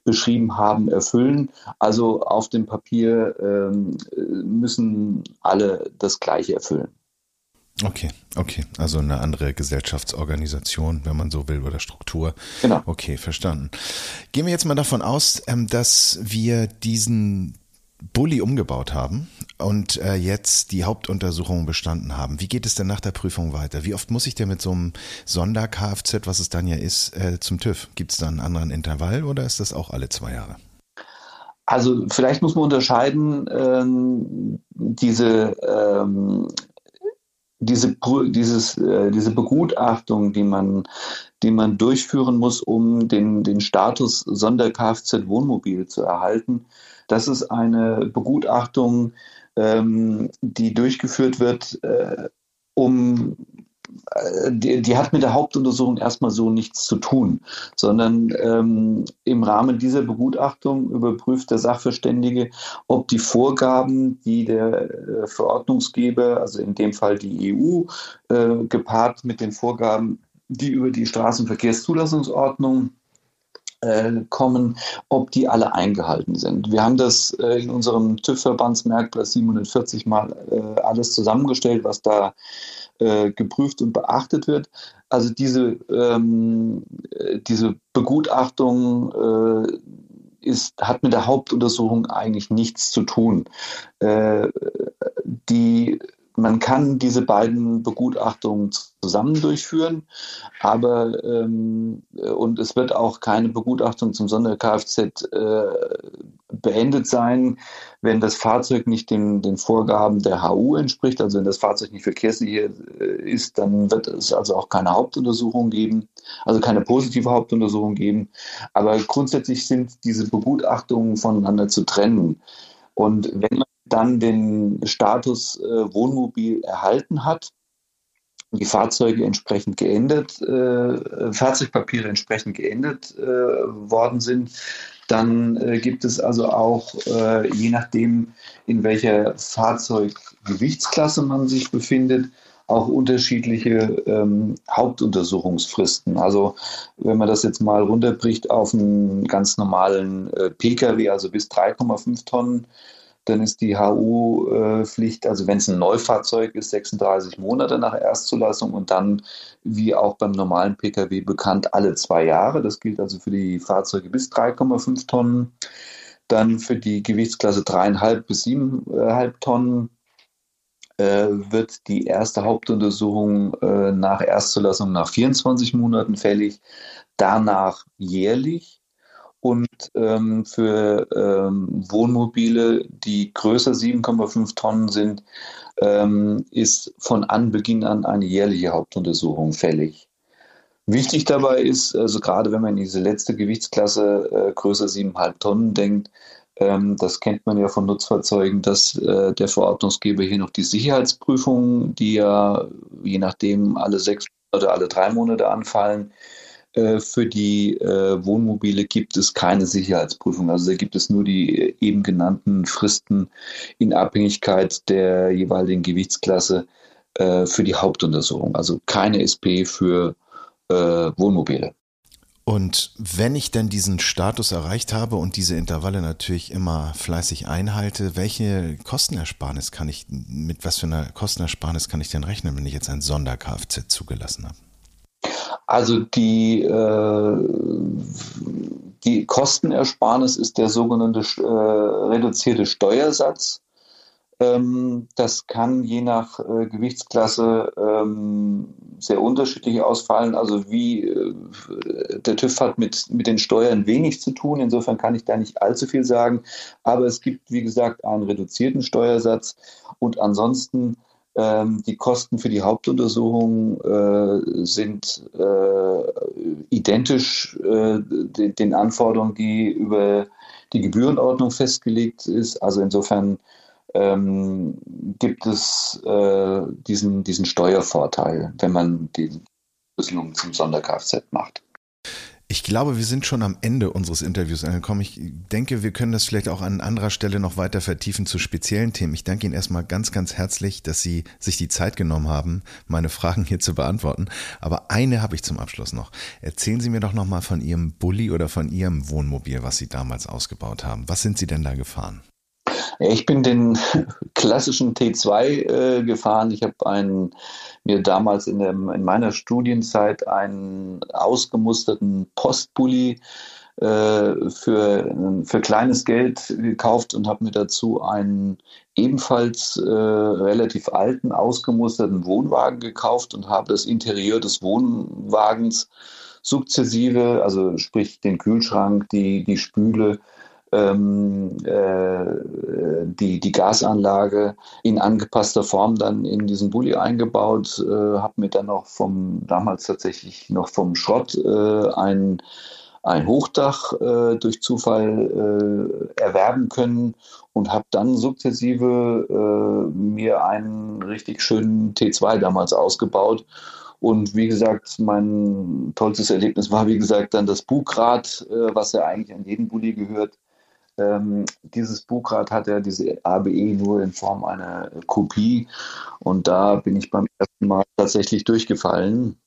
beschrieben haben, erfüllen. Also auf dem Papier äh, müssen alle das Gleiche erfüllen. Okay, okay. Also eine andere Gesellschaftsorganisation, wenn man so will, oder Struktur. Genau. Okay, verstanden. Gehen wir jetzt mal davon aus, ähm, dass wir diesen Bulli umgebaut haben und äh, jetzt die Hauptuntersuchung bestanden haben. Wie geht es denn nach der Prüfung weiter? Wie oft muss ich denn mit so einem Sonder-Kfz, was es dann ja ist, äh, zum TÜV? Gibt es da einen anderen Intervall oder ist das auch alle zwei Jahre? Also vielleicht muss man unterscheiden, ähm, diese ähm, diese, dieses, äh, diese Begutachtung, die man, die man durchführen muss, um den, den Status Sonder-Kfz-Wohnmobil zu erhalten, das ist eine Begutachtung, ähm, die durchgeführt wird, äh, um die, die, hat mit der Hauptuntersuchung erstmal so nichts zu tun, sondern ähm, im Rahmen dieser Begutachtung überprüft der Sachverständige, ob die Vorgaben, die der äh, Verordnungsgeber, also in dem Fall die EU, äh, gepaart mit den Vorgaben, die über die Straßenverkehrszulassungsordnung äh, kommen, ob die alle eingehalten sind. Wir haben das äh, in unserem TÜV-Verbandsmerkblatt 740 mal alles zusammengestellt, was da äh, geprüft und beachtet wird. Also diese, ähm, diese Begutachtung äh, ist, hat mit der Hauptuntersuchung eigentlich nichts zu tun. Äh, die man kann diese beiden Begutachtungen zusammen durchführen, aber ähm, und es wird auch keine Begutachtung zum Sonder-Kfz äh, beendet sein, wenn das Fahrzeug nicht den, den Vorgaben der HU entspricht, also wenn das Fahrzeug nicht verkehrssicher äh, ist, dann wird es also auch keine Hauptuntersuchung geben, also keine positive Hauptuntersuchung geben. Aber grundsätzlich sind diese Begutachtungen voneinander zu trennen. Und wenn man dann den Status äh, Wohnmobil erhalten hat, die Fahrzeuge entsprechend geändert, äh, Fahrzeugpapiere entsprechend geändert äh, worden sind, dann äh, gibt es also auch, äh, je nachdem, in welcher Fahrzeuggewichtsklasse man sich befindet, auch unterschiedliche ähm, Hauptuntersuchungsfristen. Also wenn man das jetzt mal runterbricht auf einen ganz normalen äh, Pkw, also bis 3,5 Tonnen, dann ist die HU-Pflicht, also wenn es ein Neufahrzeug ist, 36 Monate nach Erstzulassung und dann, wie auch beim normalen Pkw bekannt, alle zwei Jahre. Das gilt also für die Fahrzeuge bis 3,5 Tonnen. Dann für die Gewichtsklasse 3,5 bis 7,5 Tonnen äh, wird die erste Hauptuntersuchung äh, nach Erstzulassung nach 24 Monaten fällig, danach jährlich und ähm, für ähm, Wohnmobile, die größer 7,5 Tonnen sind, ähm, ist von Anbeginn an eine jährliche Hauptuntersuchung fällig. Wichtig dabei ist, also gerade wenn man in diese letzte Gewichtsklasse äh, größer 7,5 Tonnen denkt, ähm, das kennt man ja von Nutzfahrzeugen, dass äh, der Verordnungsgeber hier noch die Sicherheitsprüfungen, die ja je nachdem alle sechs oder alle drei Monate anfallen, für die äh, Wohnmobile gibt es keine Sicherheitsprüfung. Also da gibt es nur die eben genannten Fristen in Abhängigkeit der jeweiligen Gewichtsklasse äh, für die Hauptuntersuchung. Also keine SP für Wohnmobile. Und wenn ich dann diesen Status erreicht habe und diese Intervalle natürlich immer fleißig einhalte, welche Kostenersparnis kann ich, mit was für einer Kostenersparnis kann ich denn rechnen, wenn ich jetzt ein Sonder-Kfz zugelassen habe? Also die, äh, die Kostenersparnis ist der sogenannte äh, reduzierte Steuersatz. Ähm, das kann je nach äh, Gewichtsklasse ähm, sehr unterschiedlich ausfallen. Also wie äh, der TÜV hat mit, mit den Steuern wenig zu tun. Insofern kann ich da nicht allzu viel sagen. Aber es gibt, wie gesagt, einen reduzierten Steuersatz. Und ansonsten ähm, die Kosten für die Hauptuntersuchung äh, sind äh, identisch äh, den Anforderungen, die über die Gebührenordnung festgelegt ist. Also insofern ähm, gibt es äh, diesen, diesen Steuervorteil, wenn man die Schlüsselung zum Sonder-Kfz macht. Ich glaube, wir sind schon am Ende unseres Interviews angekommen. Ich denke, wir können das vielleicht auch an anderer Stelle noch weiter vertiefen zu speziellen Themen. Ich danke Ihnen erstmal ganz, ganz herzlich, dass Sie sich die Zeit genommen haben, meine Fragen hier zu beantworten. Aber eine habe ich zum Abschluss noch. Erzählen Sie mir doch nochmal von Ihrem Bulli oder von Ihrem Wohnmobil, was Sie damals ausgebaut haben. Was sind Sie denn da gefahren? Ich bin den [laughs] klassischen T2 äh, gefahren. Ich habe einen mir damals in, dem, in meiner Studienzeit einen ausgemusterten Postbully äh, für, für kleines Geld gekauft und habe mir dazu einen ebenfalls äh, relativ alten, ausgemusterten Wohnwagen gekauft und habe das Interieur des Wohnwagens sukzessive, also sprich den Kühlschrank, die, die Spüle, ähm, äh, die, die Gasanlage in angepasster Form dann in diesen Bulli eingebaut, äh, habe mir dann noch vom, damals tatsächlich noch vom Schrott äh, ein, ein Hochdach äh, durch Zufall äh, erwerben können und habe dann sukzessive äh, mir einen richtig schönen T2 damals ausgebaut. Und wie gesagt, mein tollstes Erlebnis war, wie gesagt, dann das Bugrad, äh, was ja eigentlich an jeden Bulli gehört, ähm, dieses Bugrad hat ja diese ABE nur in Form einer Kopie und da bin ich beim ersten Mal tatsächlich durchgefallen.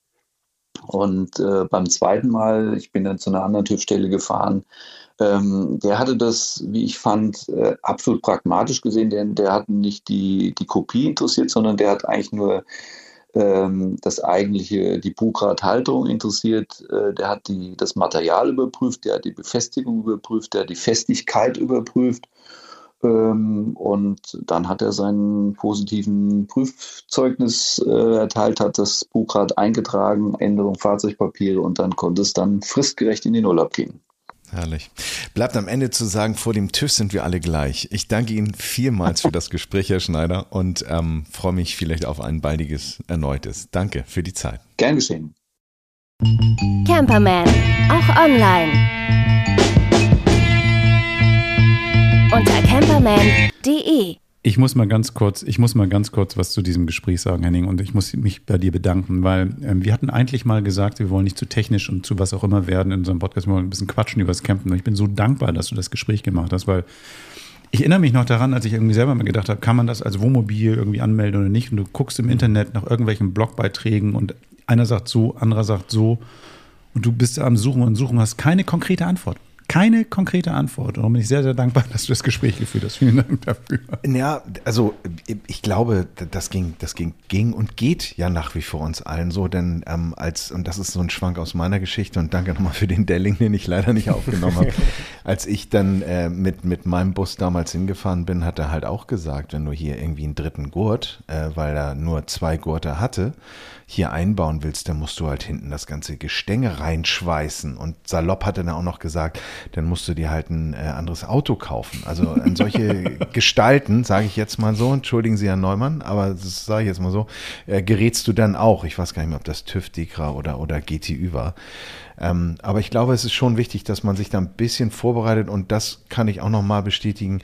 Und äh, beim zweiten Mal, ich bin dann zu einer anderen TÜV-Stelle gefahren, ähm, der hatte das, wie ich fand, äh, absolut pragmatisch gesehen, denn der hat nicht die, die Kopie interessiert, sondern der hat eigentlich nur ähm, das eigentliche, die Bugradhalterung interessiert. Äh, der hat die, das Material überprüft, der hat die Befestigung überprüft, der hat die Festigkeit überprüft. Ähm, und dann hat er seinen positiven Prüfzeugnis äh, erteilt, hat das Bugrad eingetragen, Änderung Fahrzeugpapiere und dann konnte es dann fristgerecht in den Urlaub gehen. Herrlich. Bleibt am Ende zu sagen, vor dem TÜV sind wir alle gleich. Ich danke Ihnen vielmals für das Gespräch, Herr Schneider, und ähm, freue mich vielleicht auf ein baldiges erneutes. Danke für die Zeit. Gern geschehen. Camperman, auch online. Unter camperman.de ich muss mal ganz kurz, ich muss mal ganz kurz was zu diesem Gespräch sagen, Henning, und ich muss mich bei dir bedanken, weil ähm, wir hatten eigentlich mal gesagt, wir wollen nicht zu technisch und zu was auch immer werden in unserem Podcast, wir wollen ein bisschen quatschen über das Campen. Und ich bin so dankbar, dass du das Gespräch gemacht hast, weil ich erinnere mich noch daran, als ich irgendwie selber mal gedacht habe, kann man das als Wohnmobil irgendwie anmelden oder nicht? Und du guckst im Internet nach irgendwelchen Blogbeiträgen und einer sagt so, anderer sagt so. Und du bist am Suchen und Suchen, hast keine konkrete Antwort keine konkrete Antwort. Darum bin ich sehr, sehr dankbar, [laughs] dass du das Gespräch geführt hast. Vielen Dank dafür. Ja, also ich glaube, das ging, das ging, ging und geht ja nach wie vor uns allen so, denn ähm, als, und das ist so ein Schwank aus meiner Geschichte und danke nochmal für den Delling, den ich leider nicht aufgenommen habe. [laughs] als ich dann äh, mit, mit meinem Bus damals hingefahren bin, hat er halt auch gesagt, wenn du hier irgendwie einen dritten Gurt, äh, weil er nur zwei Gurte hatte, hier einbauen willst, dann musst du halt hinten das ganze Gestänge reinschweißen. Und salopp hat er dann auch noch gesagt, dann musst du dir halt ein äh, anderes Auto kaufen. Also an [laughs] solche Gestalten, sage ich jetzt mal so, entschuldigen Sie, Herr Neumann, aber das sage ich jetzt mal so, äh, gerätst du dann auch. Ich weiß gar nicht mehr, ob das TÜV, DEKRA oder, oder GTÜ war. Ähm, aber ich glaube, es ist schon wichtig, dass man sich da ein bisschen vorbereitet und das kann ich auch nochmal bestätigen.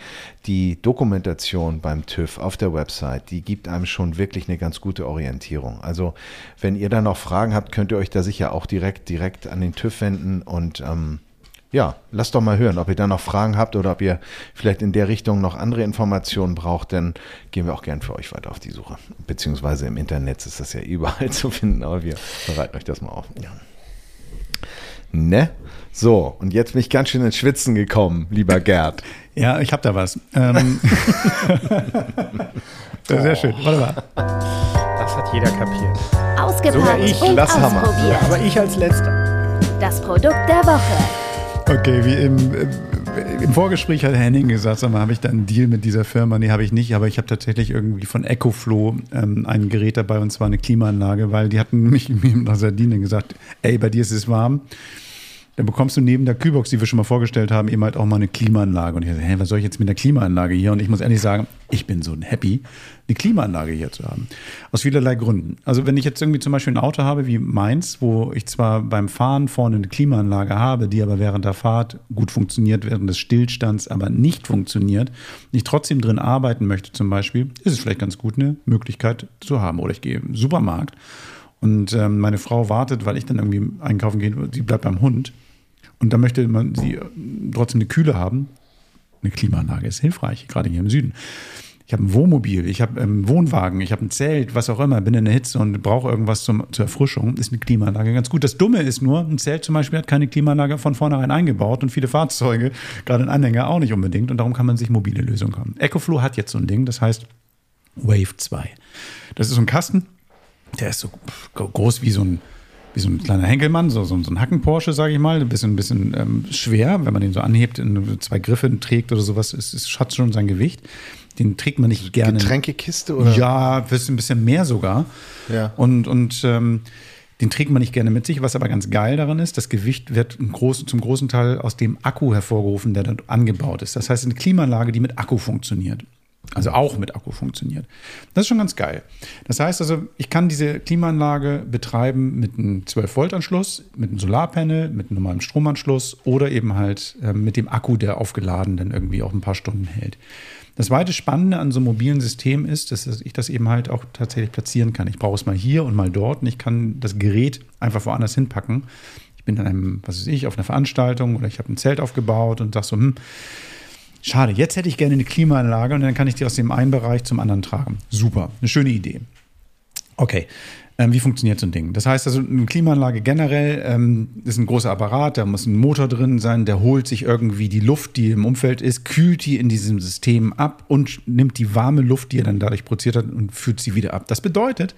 Die Dokumentation beim TÜV auf der Website, die gibt einem schon wirklich eine ganz gute Orientierung. Also wenn ihr da noch Fragen habt, könnt ihr euch da sicher auch direkt, direkt an den TÜV wenden und ähm, ja, lasst doch mal hören, ob ihr da noch Fragen habt oder ob ihr vielleicht in der Richtung noch andere Informationen braucht, dann gehen wir auch gern für euch weiter auf die Suche. Beziehungsweise im Internet ist das ja überall [laughs] zu finden, aber wir bereiten euch das mal auf. Ja. Ne? So, und jetzt bin ich ganz schön ins Schwitzen gekommen, lieber Gerd. Ja, ich habe da was. Ähm, [laughs] Sehr schön, warte mal. Das hat jeder kapiert. Ausgepackt Sogar ich, und lass Hammer. ausprobiert. Aber ich als Letzter. Das Produkt der Woche. Okay, wie im, äh, Im Vorgespräch hat Henning gesagt, sag mal, habe ich da einen Deal mit dieser Firma? Nee, habe ich nicht, aber ich habe tatsächlich irgendwie von EcoFlow ähm, ein Gerät dabei und zwar eine Klimaanlage, weil die hatten mich [laughs] nach Sardinien gesagt, ey, bei dir ist es warm. Dann bekommst du neben der Kühlbox, die wir schon mal vorgestellt haben, eben halt auch mal eine Klimaanlage. Und ich dachte, hä, was soll ich jetzt mit der Klimaanlage hier? Und ich muss ehrlich sagen, ich bin so happy, eine Klimaanlage hier zu haben. Aus vielerlei Gründen. Also wenn ich jetzt irgendwie zum Beispiel ein Auto habe wie meins, wo ich zwar beim Fahren vorne eine Klimaanlage habe, die aber während der Fahrt gut funktioniert, während des Stillstands aber nicht funktioniert, ich trotzdem drin arbeiten möchte zum Beispiel, ist es vielleicht ganz gut, eine Möglichkeit zu haben. Oder ich gehe im Supermarkt und ähm, meine Frau wartet, weil ich dann irgendwie einkaufen gehe, sie bleibt beim Hund. Und da möchte man sie äh, trotzdem eine Kühle haben. Eine Klimaanlage ist hilfreich, gerade hier im Süden. Ich habe ein Wohnmobil, ich habe einen Wohnwagen, ich habe ein Zelt, was auch immer, bin in der Hitze und brauche irgendwas zum, zur Erfrischung, ist eine Klimaanlage ganz gut. Das Dumme ist nur, ein Zelt zum Beispiel hat keine Klimaanlage von vornherein eingebaut und viele Fahrzeuge, gerade ein Anhänger auch nicht unbedingt und darum kann man sich mobile Lösungen haben. EcoFlow hat jetzt so ein Ding, das heißt Wave 2. Das ist so ein Kasten, der ist so groß wie so ein wie so ein kleiner Henkelmann, so, so, so ein Hacken-Porsche, sage ich mal. Ein bisschen, ein bisschen ähm, schwer, wenn man den so anhebt, in zwei Griffe trägt oder sowas, ist, ist, hat schon sein Gewicht. Den trägt man nicht gerne. Getränkekiste oder? Ja, ein bisschen mehr sogar. Ja. Und, und ähm, den trägt man nicht gerne mit sich. Was aber ganz geil daran ist, das Gewicht wird großen, zum großen Teil aus dem Akku hervorgerufen, der dort angebaut ist. Das heißt, eine Klimaanlage, die mit Akku funktioniert. Also auch mit Akku funktioniert. Das ist schon ganz geil. Das heißt also, ich kann diese Klimaanlage betreiben mit einem 12-Volt-Anschluss, mit einem Solarpanel, mit einem normalen Stromanschluss oder eben halt äh, mit dem Akku, der aufgeladen dann irgendwie auch ein paar Stunden hält. Das zweite Spannende an so einem mobilen System ist, dass ich das eben halt auch tatsächlich platzieren kann. Ich brauche es mal hier und mal dort und ich kann das Gerät einfach woanders hinpacken. Ich bin an einem, was weiß ich, auf einer Veranstaltung oder ich habe ein Zelt aufgebaut und sage so, hm, Schade, jetzt hätte ich gerne eine Klimaanlage und dann kann ich die aus dem einen Bereich zum anderen tragen. Super, eine schöne Idee. Okay, ähm, wie funktioniert so ein Ding? Das heißt also, eine Klimaanlage generell ähm, ist ein großer Apparat, da muss ein Motor drin sein, der holt sich irgendwie die Luft, die im Umfeld ist, kühlt die in diesem System ab und nimmt die warme Luft, die er dann dadurch produziert hat, und führt sie wieder ab. Das bedeutet,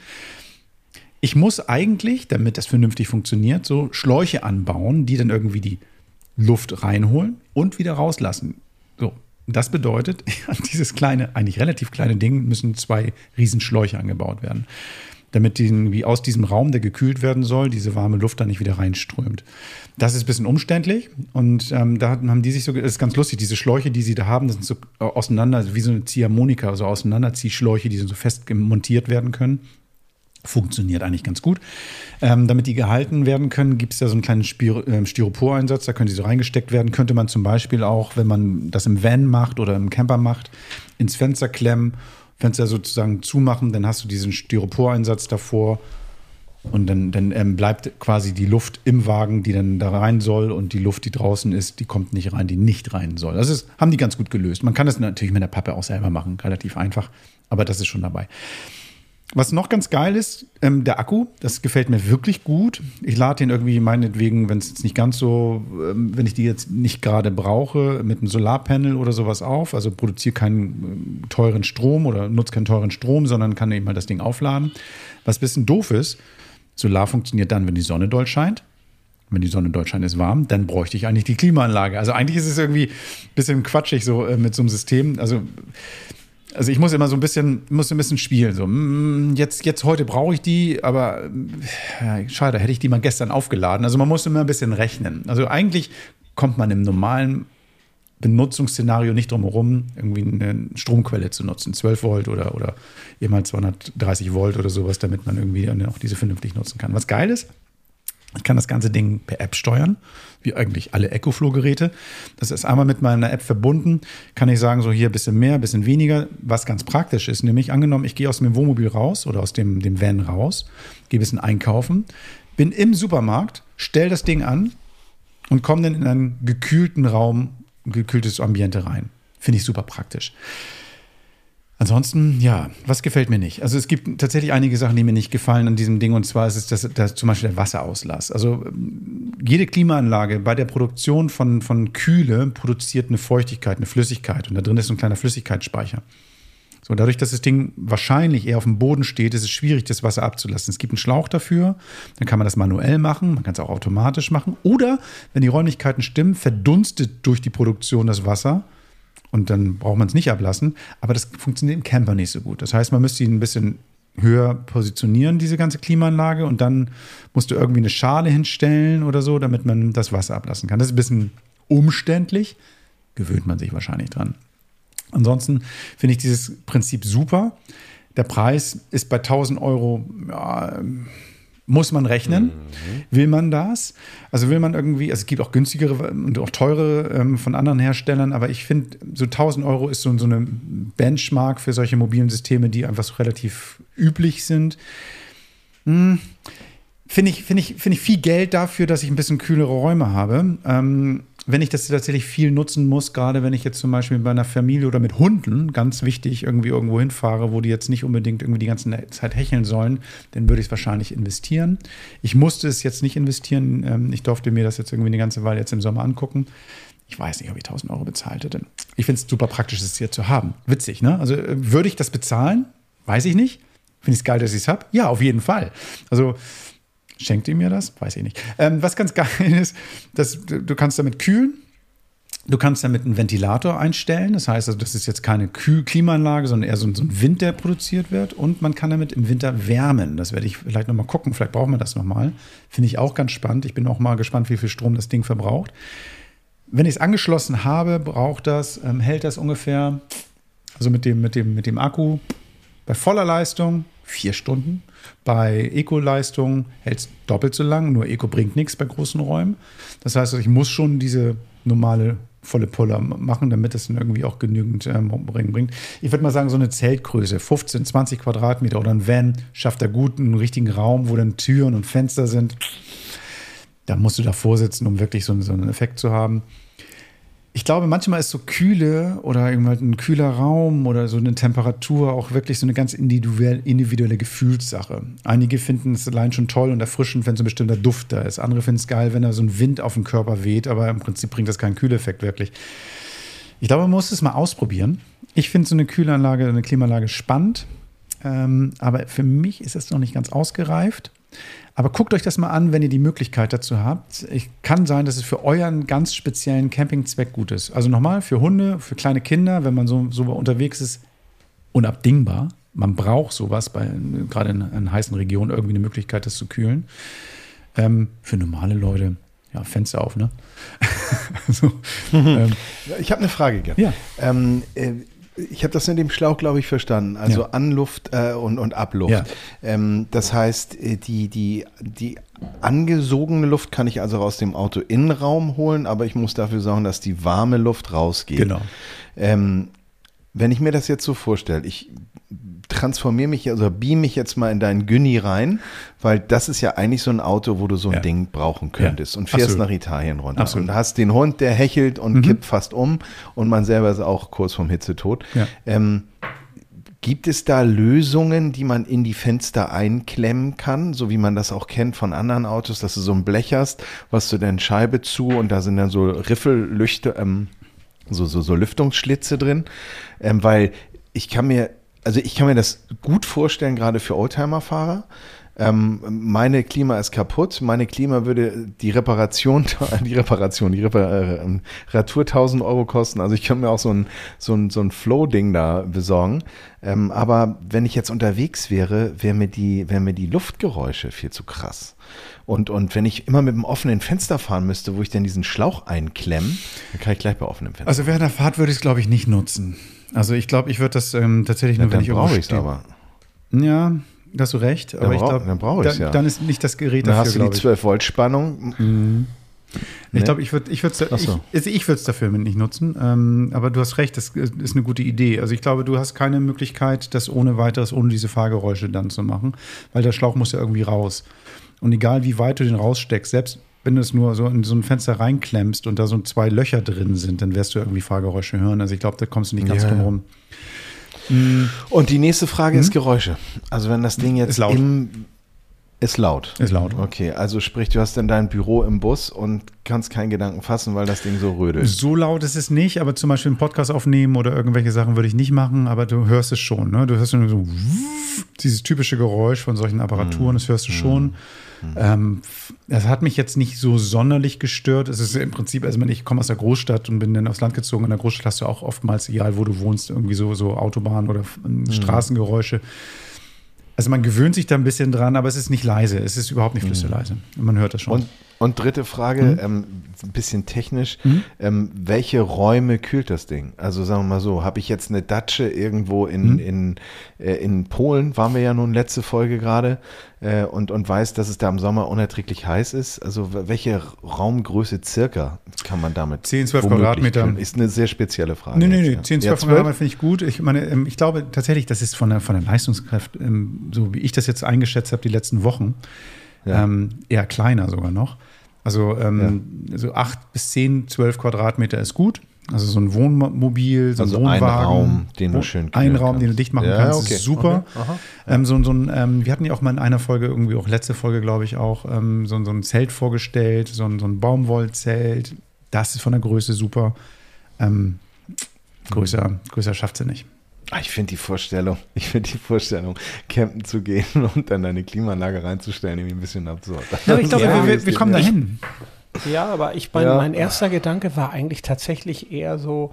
ich muss eigentlich, damit das vernünftig funktioniert, so Schläuche anbauen, die dann irgendwie die Luft reinholen und wieder rauslassen. So, das bedeutet, [laughs] dieses kleine, eigentlich relativ kleine Ding müssen zwei Riesenschläuche angebaut werden, damit die, wie aus diesem Raum, der gekühlt werden soll, diese warme Luft dann nicht wieder reinströmt. Das ist ein bisschen umständlich und ähm, da haben die sich so, das ist ganz lustig, diese Schläuche, die sie da haben, das sind so auseinander, wie so eine Ziehharmonika, also Auseinanderziehschläuche, die so fest montiert werden können. Funktioniert eigentlich ganz gut. Ähm, damit die gehalten werden können, gibt es ja so einen kleinen Spir äh, Styropor-Einsatz, da können die so reingesteckt werden. Könnte man zum Beispiel auch, wenn man das im Van macht oder im Camper macht, ins Fenster klemmen, Fenster sozusagen zumachen, dann hast du diesen Styropor-Einsatz davor und dann, dann ähm, bleibt quasi die Luft im Wagen, die dann da rein soll und die Luft, die draußen ist, die kommt nicht rein, die nicht rein soll. Das ist, haben die ganz gut gelöst. Man kann das natürlich mit der Pappe auch selber machen, relativ einfach, aber das ist schon dabei. Was noch ganz geil ist, ähm, der Akku, das gefällt mir wirklich gut. Ich lade den irgendwie meinetwegen, wenn es jetzt nicht ganz so, ähm, wenn ich die jetzt nicht gerade brauche, mit einem Solarpanel oder sowas auf. Also produziere keinen äh, teuren Strom oder nutze keinen teuren Strom, sondern kann eben mal das Ding aufladen. Was ein bisschen doof ist, Solar funktioniert dann, wenn die Sonne doll scheint. Wenn die Sonne doll scheint, ist warm, dann bräuchte ich eigentlich die Klimaanlage. Also eigentlich ist es irgendwie ein bisschen quatschig so äh, mit so einem System. Also also ich muss immer so ein bisschen, muss ein bisschen spielen. So, mm, jetzt, jetzt heute brauche ich die, aber ja, schade, hätte ich die mal gestern aufgeladen. Also man muss immer ein bisschen rechnen. Also eigentlich kommt man im normalen Benutzungsszenario nicht drum herum, irgendwie eine Stromquelle zu nutzen, 12 Volt oder, oder eben halt 230 Volt oder sowas, damit man irgendwie auch diese vernünftig nutzen kann. Was geil ist, ich kann das ganze Ding per App steuern, wie eigentlich alle EcoFlow-Geräte. Das ist einmal mit meiner App verbunden. Kann ich sagen, so hier ein bisschen mehr, ein bisschen weniger. Was ganz praktisch ist, nämlich angenommen, ich gehe aus dem Wohnmobil raus oder aus dem, dem Van raus, gehe ein bisschen einkaufen, bin im Supermarkt, stelle das Ding an und komme dann in einen gekühlten Raum, ein gekühltes Ambiente rein. Finde ich super praktisch. Ansonsten, ja, was gefällt mir nicht? Also es gibt tatsächlich einige Sachen, die mir nicht gefallen an diesem Ding. Und zwar ist es das, das zum Beispiel der Wasserauslass. Also jede Klimaanlage bei der Produktion von, von Kühle produziert eine Feuchtigkeit, eine Flüssigkeit. Und da drin ist ein kleiner Flüssigkeitsspeicher. So, dadurch, dass das Ding wahrscheinlich eher auf dem Boden steht, ist es schwierig, das Wasser abzulassen. Es gibt einen Schlauch dafür, dann kann man das manuell machen, man kann es auch automatisch machen. Oder, wenn die Räumlichkeiten stimmen, verdunstet durch die Produktion das Wasser und dann braucht man es nicht ablassen. Aber das funktioniert im Camper nicht so gut. Das heißt, man müsste ihn ein bisschen höher positionieren, diese ganze Klimaanlage, und dann musst du irgendwie eine Schale hinstellen oder so, damit man das Wasser ablassen kann. Das ist ein bisschen umständlich, gewöhnt man sich wahrscheinlich dran. Ansonsten finde ich dieses Prinzip super. Der Preis ist bei 1000 Euro, ja, muss man rechnen. Will man das? Also will man irgendwie, also es gibt auch günstigere und auch teure ähm, von anderen Herstellern, aber ich finde, so 1000 Euro ist so, so eine Benchmark für solche mobilen Systeme, die einfach so relativ üblich sind. Hm. Finde ich, finde ich, finde ich viel Geld dafür, dass ich ein bisschen kühlere Räume habe. Ähm, wenn ich das tatsächlich viel nutzen muss, gerade wenn ich jetzt zum Beispiel bei einer Familie oder mit Hunden, ganz wichtig, irgendwie irgendwo hinfahre, wo die jetzt nicht unbedingt irgendwie die ganze Zeit hecheln sollen, dann würde ich es wahrscheinlich investieren. Ich musste es jetzt nicht investieren. Ähm, ich durfte mir das jetzt irgendwie eine ganze Weile jetzt im Sommer angucken. Ich weiß nicht, ob ich 1000 Euro bezahlt hätte. Ich finde es super praktisch, es hier zu haben. Witzig, ne? Also äh, würde ich das bezahlen? Weiß ich nicht. Finde ich es geil, dass ich es habe? Ja, auf jeden Fall. Also Schenkt ihr mir das? Weiß ich nicht. Ähm, was ganz geil ist, dass du, kannst damit kühlen. Du kannst damit einen Ventilator einstellen. Das heißt, also, das ist jetzt keine Kühl Klimaanlage, sondern eher so ein, so ein Wind, der produziert wird. Und man kann damit im Winter wärmen. Das werde ich vielleicht nochmal gucken. Vielleicht brauchen wir das nochmal. Finde ich auch ganz spannend. Ich bin auch mal gespannt, wie viel Strom das Ding verbraucht. Wenn ich es angeschlossen habe, braucht das, ähm, hält das ungefähr, also mit dem, mit, dem, mit dem Akku bei voller Leistung vier Stunden. Bei Eco-Leistung hält es doppelt so lang, nur Eco bringt nichts bei großen Räumen. Das heißt, ich muss schon diese normale volle Puller machen, damit es dann irgendwie auch genügend ähm, bringt. Ich würde mal sagen, so eine Zeltgröße, 15, 20 Quadratmeter oder ein Van schafft da gut einen richtigen Raum, wo dann Türen und Fenster sind. Da musst du davor sitzen, um wirklich so, so einen Effekt zu haben ich glaube, manchmal ist so Kühle oder irgendwann ein kühler Raum oder so eine Temperatur auch wirklich so eine ganz individuell, individuelle Gefühlssache. Einige finden es allein schon toll und erfrischend, wenn so ein bestimmter Duft da ist. Andere finden es geil, wenn da so ein Wind auf den Körper weht, aber im Prinzip bringt das keinen Kühleffekt wirklich. Ich glaube, man muss es mal ausprobieren. Ich finde so eine Kühlanlage, eine Klimaanlage spannend, ähm, aber für mich ist es noch nicht ganz ausgereift. Aber guckt euch das mal an, wenn ihr die Möglichkeit dazu habt. Ich kann sein, dass es für euren ganz speziellen Campingzweck gut ist. Also nochmal, für Hunde, für kleine Kinder, wenn man so, so unterwegs ist, unabdingbar. Man braucht sowas, bei, gerade in, in heißen Regionen, irgendwie eine Möglichkeit, das zu kühlen. Ähm, für normale Leute, ja, Fenster auf, ne? [laughs] so, [laughs] ähm, ich habe eine Frage, Gerd. Ja. Ähm, äh, ich habe das in dem Schlauch, glaube ich, verstanden. Also Ja. Anluft äh, und, und Abluft. Ja. Ähm, das heißt, äh, die, die, die angesogene Luft kann ich also aus dem Auto-Innenraum holen, aber ich muss dafür sorgen, dass die warme Luft rausgeht. Genau. Ähm, wenn ich mir das jetzt so vorstelle, ich transformiere mich, also beam mich jetzt mal in deinen Günni rein, weil das ist ja eigentlich so ein Auto, wo du so ein Ja. Ding brauchen könntest Ja, und fährst absolut. nach Italien runter Absolut. und hast den Hund, der hechelt und kippt fast um und man selber ist auch kurz vorm Hitzetod. Ja. Ähm, Gibt es da Lösungen, die man in die Fenster einklemmen kann, so wie man das auch kennt von anderen Autos, dass du so ein Blech hast, was du dann Scheibe zu und da sind dann so Riffellüchte, ähm, so, so, so Lüftungsschlitze drin, ähm, weil ich kann mir, also ich kann mir das gut vorstellen, gerade für Oldtimer-Fahrer. Ähm, meine Klima ist kaputt. Meine Klima würde die Reparation, [laughs] die Reparation, die äh, Reparatur 1000 Euro kosten. Also ich kann mir auch so ein, so ein, so ein Flow-Ding da besorgen. Ähm, aber wenn ich jetzt unterwegs wäre, wäre mir die, wären mir die Luftgeräusche viel zu krass. Und, und wenn ich immer mit einem offenen Fenster fahren müsste, wo ich dann diesen Schlauch einklemme, dann kann ich gleich bei offenem Fenster. Also während der Fahrt würde ich es, glaube ich, nicht nutzen. Also ich glaube, ich würde das ähm, tatsächlich Ja, nur, wenn dann ich brauche ich es aber. Ja, da hast du recht. Aber ich brau- glaube, dann brauche dann, ja. dann ist nicht das Gerät Dann dafür, hast du die glaube ich. 12 Volt Spannung. Ich Ne? glaube, ich würde ich würd's, Ach ich, so. also ich würde es dafür nicht nutzen. Ähm, aber du hast recht, das ist eine gute Idee. Also ich glaube, du hast keine Möglichkeit, das ohne weiteres, ohne diese Fahrgeräusche dann zu machen, weil der Schlauch muss ja irgendwie raus. Und egal wie weit du den raussteckst, selbst wenn du es nur so in so ein Fenster reinklemmst und da so zwei Löcher drin sind, dann wirst du irgendwie Fahrgeräusche hören. Also ich glaube, da kommst du nicht ganz Ja. drum rum. Und die nächste Frage ist Geräusche. Also wenn das Ding jetzt Ist laut. im Ist laut. Ist laut. Okay, also sprich, du hast dann dein Büro im Bus und kannst keinen Gedanken fassen, weil das Ding so rödelt. So laut ist es nicht, aber zum Beispiel einen Podcast aufnehmen oder irgendwelche Sachen würde ich nicht machen, aber du hörst es schon. Ne? Du hörst nur so dieses typische Geräusch von solchen Apparaturen, das hörst du schon. Ähm, das hat mich jetzt nicht so sonderlich gestört. Es ist im Prinzip, also ich komme aus der Großstadt und bin dann aufs Land gezogen. In der Großstadt hast du auch oftmals, egal wo du wohnst, irgendwie so, so Autobahn- oder ähm, Straßengeräusche. Also man gewöhnt sich da ein bisschen dran, aber es ist nicht leise. Es ist überhaupt nicht flüsterleise. Und man hört das schon. Und, und dritte Frage, ähm, ein bisschen technisch. Ähm, welche Räume kühlt das Ding? Also sagen wir mal so, habe ich jetzt eine Datsche irgendwo in, in, äh, in Polen, waren wir ja nun letzte Folge gerade, äh, und, und weiß, dass es da im Sommer unerträglich heiß ist. Also welche Raumgröße circa kann man damit? 10, 12 womöglich Quadratmeter. kühlen? Ist eine sehr spezielle Frage. Nee, nee, jetzt, nee. ja. 10, Ja, 12 Quadratmeter finde ich gut. Ich meine, ähm, ich glaube tatsächlich, das ist von der, von der Leistungskraft, ähm, so wie ich das jetzt eingeschätzt habe, die letzten Wochen, Ja. ähm, eher kleiner sogar noch. Also ähm, so 8 bis 10, 12 Quadratmeter ist gut. Also so ein Wohnmobil, so ein Also ein Wohnwagen. Raum, den du schön Ein Raum, den du kannst. dicht machen Ja, kannst, okay. ist super. Okay. Ähm, so, so ein, ähm, wir hatten ja auch mal in einer Folge, irgendwie auch letzte Folge, glaube ich, auch ähm, so, so ein Zelt vorgestellt, so ein, so ein Baumwollzelt. Das ist von der Größe super. Ähm, größer, größer schafft sie nicht. Ah, Ich finde die Vorstellung, [laughs] ich finde die Vorstellung, campen zu gehen [laughs] und dann eine Klimaanlage reinzustellen, irgendwie ein bisschen absurd. Ja, aber ich glaube, [laughs] Ja, wir, wir, wir kommen dahin. Ja, aber ich mein, Ja. mein erster Gedanke war eigentlich tatsächlich eher so,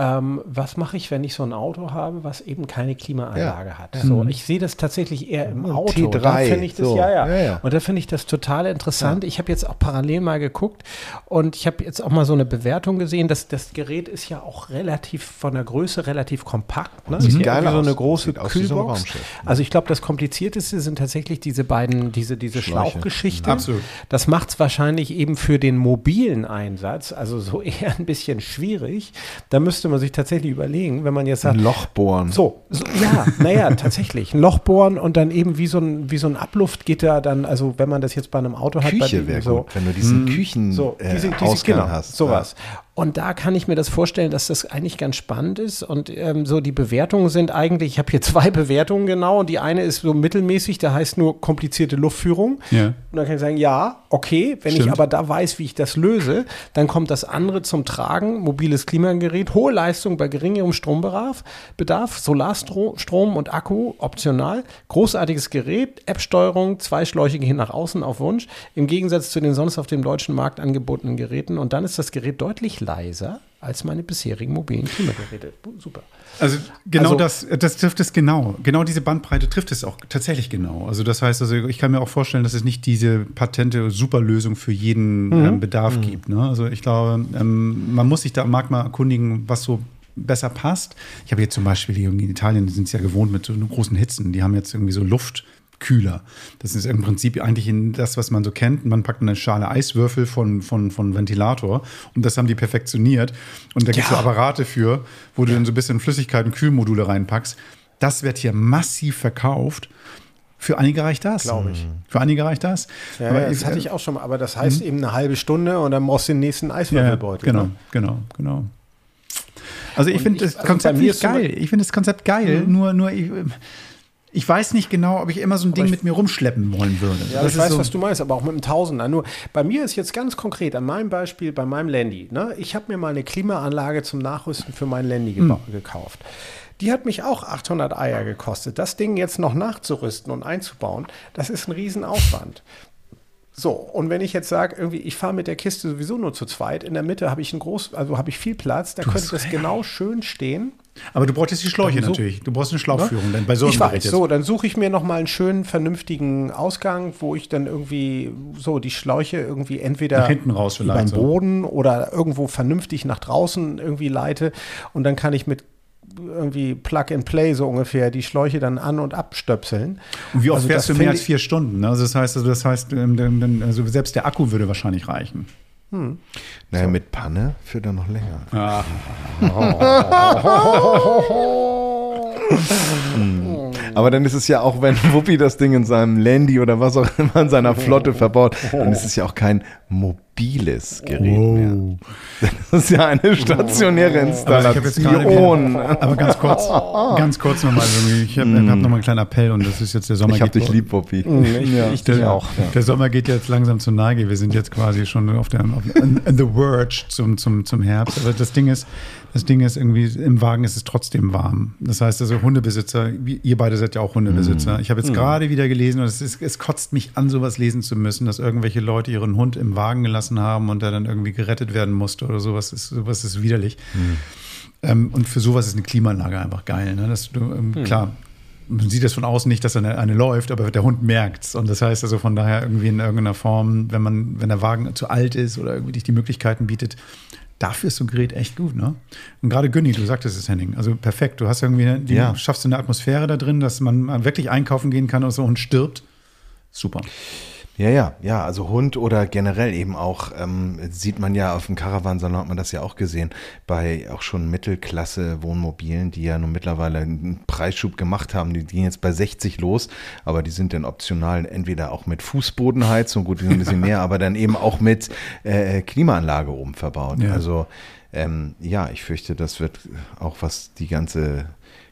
ähm, was mache ich, wenn ich so ein Auto habe, was eben keine Klimaanlage Ja. hat? So, ich sehe das tatsächlich eher im Auto. T3, da finde ich das, so. ja, ja. Ja, ja. Und da finde ich das total interessant. Ich habe jetzt auch parallel mal geguckt und ich habe jetzt auch mal so eine Bewertung gesehen. dass das Gerät ist ja auch relativ von der Größe relativ kompakt. Ne? Sieht Ist ja geil irgendwie so eine große wie so Kühlbox. Raumschiff. Also ich glaube, das komplizierteste sind tatsächlich diese beiden, diese, diese Schläuche. Schlauchgeschichte. Absolut. Das macht es wahrscheinlich eben für den mobilen Einsatz, also so [laughs] eher ein bisschen schwierig. Da müsste man sich tatsächlich überlegen, wenn man jetzt sagt, Ein Loch bohren. so, so ja, naja, [laughs] tatsächlich. Ein Loch bohren und dann eben wie so ein, wie so ein Abluftgitter dann, also wenn man das jetzt bei einem Auto hat, bei Küche wäre so, gut, wenn du diesen Küchen so, äh, diese, diese, Ausgang genau, hast. sowas. Und da kann ich mir das vorstellen, dass das eigentlich ganz spannend ist. Und ähm, so die Bewertungen sind eigentlich, ich habe hier [laughs] zwei Bewertungen genau. Und die eine ist so mittelmäßig, da heißt nur komplizierte Luftführung. Ja. Und dann kann ich sagen, ja, okay. Wenn ich Stimmt. aber da weiß, wie ich das löse, dann kommt das andere zum Tragen. Mobiles Klimagerät, hohe Leistung bei geringerem Strombedarf, Bedarf, Solarstrom Strom und Akku optional. Großartiges Gerät, App-Steuerung, zwei Schläuche gehen nach außen auf Wunsch. Im Gegensatz zu den sonst auf dem deutschen Markt angebotenen Geräten. Und dann ist das Gerät deutlich leiser als meine bisherigen mobilen Klimageräte. Super. Also genau Also- das, das trifft es genau. Genau diese Bandbreite trifft es auch tatsächlich genau. Also das heißt, also ich kann mir auch vorstellen, dass es nicht diese patente Superlösung für jeden ähm, Bedarf gibt. Ne? Also ich glaube, ähm, man muss sich da am Markt mal erkundigen, was so besser passt. Ich habe jetzt zum Beispiel hier in Italien, die sind es ja gewohnt mit so großen Hitzen. Die haben jetzt irgendwie so Luftkühler. Das ist im Prinzip eigentlich in das, was man so kennt. Man packt eine Schale Eiswürfel von, von, von Ventilator und das haben die perfektioniert. Und da gibt es so Apparate für, wo du dann so ein bisschen Flüssigkeit und Kühlmodule reinpackst. Das wird hier massiv verkauft. Für einige reicht das. Glaube ich. Für einige reicht das. Ja, Aber das hatte ich auch schon mal. Aber das heißt eben eine halbe Stunde und dann brauchst du den nächsten ja, Eiswürfelbeutel. genau, ne? genau, genau. Also ich finde das also Konzept ich ist zum geil. Ich finde das Konzept geil. Nur, nur ich, ich weiß nicht genau, ob ich immer so ein Ding ich- mit mir rumschleppen wollen würde. Ja, Das ich weiß, so, was du meinst, aber auch mit einem Tausender. Nur bei mir ist jetzt ganz konkret, an meinem Beispiel, bei meinem Landy. Ne? Ich habe mir mal eine Klimaanlage zum Nachrüsten für mein Landy Hm. geba- gekauft. Die hat mich auch 800 Eier gekostet. Das Ding jetzt noch nachzurüsten und einzubauen, das ist ein Riesenaufwand. So, und wenn ich jetzt sage, irgendwie, ich fahre mit der Kiste sowieso nur zu zweit, in der Mitte habe ich ein groß, also habe ich viel Platz, da könnte hast das genau schön stehen. Aber du bräuchtest die Schläuche so- natürlich. Du brauchst eine Schlauchführung, denn bei so einem ich weiß, so, dann suche ich mir noch mal einen schönen, vernünftigen Ausgang, wo ich dann irgendwie so die Schläuche irgendwie entweder Nach hinten raus über vielleicht den so. Boden oder irgendwo vernünftig nach draußen irgendwie leite und dann kann ich mit irgendwie Plug and Play so ungefähr die Schläuche dann an und abstöpseln. Und wie oft Also fährst du mehr als vier Stunden? ne? Also das heißt, also das heißt, ähm, also selbst der Akku würde wahrscheinlich reichen. Naja, mit Panne führt er noch länger. [laughs] [laughs] Aber dann ist es ja auch, wenn [laughs] Wuppi das Ding in seinem Landy oder was auch immer in seiner Flotte verbaut, dann ist es ja auch kein mobiles Gerät mehr. Das ist ja eine stationäre Aber ich habe Installation. wieder, aber ganz kurz, ganz kurz nochmal, ich habe hab nochmal einen kleinen Appell und das ist jetzt der Sommer. Ich hab geht- dich lieb, Wuppi. Ich, ich dich Der, auch. der Sommer geht jetzt langsam zur Neige. Wir sind jetzt quasi schon auf der auf, in, in the verge zum, zum, zum Herbst. Aber das Ding ist, das Ding ist irgendwie, im Wagen ist es trotzdem warm. Das heißt also Hundebesitzer, ihr beide seid ja auch Hundebesitzer. Mhm. Ich habe jetzt gerade wieder gelesen und es, ist, es kotzt mich an, sowas lesen zu müssen, dass irgendwelche Leute ihren Hund im Wagen gelassen haben und der dann irgendwie gerettet werden musste oder sowas. Ist, sowas ist widerlich. Mhm. Ähm, und für sowas ist eine Klimaanlage einfach geil. Ne? Dass du, ähm, Klar, man sieht das von außen nicht, dass eine, eine läuft, aber der Hund merkt's. Und das heißt also von daher irgendwie in irgendeiner Form, wenn man, wenn der Wagen zu alt ist oder irgendwie nicht die Möglichkeiten bietet, dafür ist so ein Gerät echt gut, ne? Und gerade Günni, du sagtest es, Henning, also perfekt. Du hast irgendwie, die, Ja. schaffst du eine Atmosphäre da drin, dass man wirklich einkaufen gehen kann und so und stirbt. Super. Ja, ja, ja, also Hund oder generell eben auch, ähm, sieht man ja auf dem Caravansalon, hat man das ja auch gesehen, bei auch schon Mittelklasse-Wohnmobilen, die ja nun mittlerweile einen Preisschub gemacht haben, die gehen jetzt bei 60 los, aber die sind dann optional entweder auch mit Fußbodenheizung, gut, die sind ein bisschen [laughs] mehr, aber dann eben auch mit äh, Klimaanlage oben verbaut. Ja. Also ähm, ja, ich fürchte, das wird auch was die ganze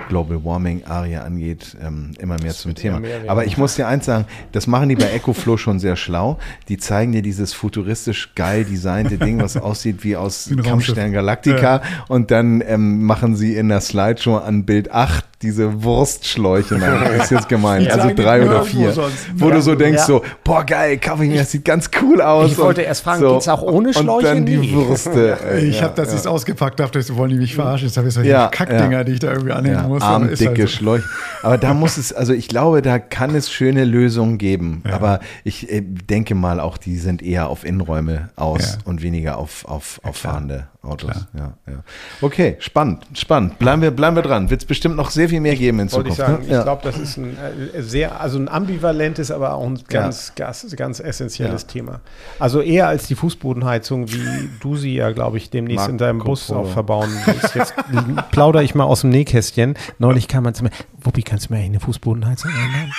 Global Warming Aria angeht, ähm, immer mehr zum Thema. mehr. Aber ich muss dir eins sagen, das machen die bei EcoFlow schon sehr schlau. Die zeigen dir dieses futuristisch geil designte Ding, was aussieht wie aus Kampfstern. Galactica. Und dann ähm, machen sie in der Slideshow an Bild 8 diese Wurstschläuche. Nein, das [laughs] ist jetzt gemeint. Also drei oder vier. Wo du so denkst Ja. so, boah geil, kaufe ich mir, das sieht ganz cool aus. Ich wollte Und erst fragen, so. geht's auch ohne Und Schläuche? dann die. Würste. ey, Ich ja, habe das ja. jetzt ausgepackt, dachte ich, so wollen die mich verarschen. Jetzt habe ich solche Ja, Kackdinger, ja. die ich da irgendwie anhängen Ja, muss. armdicke halt so. Schläuche. Aber da muss es, also ich glaube, da kann es schöne Lösungen geben. Ja. Aber ich äh, denke mal auch, die sind eher auf Innenräume aus Ja. und weniger auf, auf, auf fahrende Autos. Ja, ja. Okay, spannend, spannend. Bleiben wir, bleiben wir dran. Wird es bestimmt noch sehr viel mehr geben in ich Zukunft. sagen, ne? ich glaube, das ist ein äh, sehr, also ein ambivalentes, aber auch ein ganz, ganz, ganz essentielles Ja. Thema. Also eher als die Fußbodenheizung, wie du sie ja, glaube ich, demnächst Marco in deinem Bus Polo. auch verbauen willst. Jetzt [laughs] plaudere ich mal aus dem Nähkästchen. Neulich kam man zu mir, Wuppi, kannst du mir eigentlich eine Fußbodenheizung einbauen?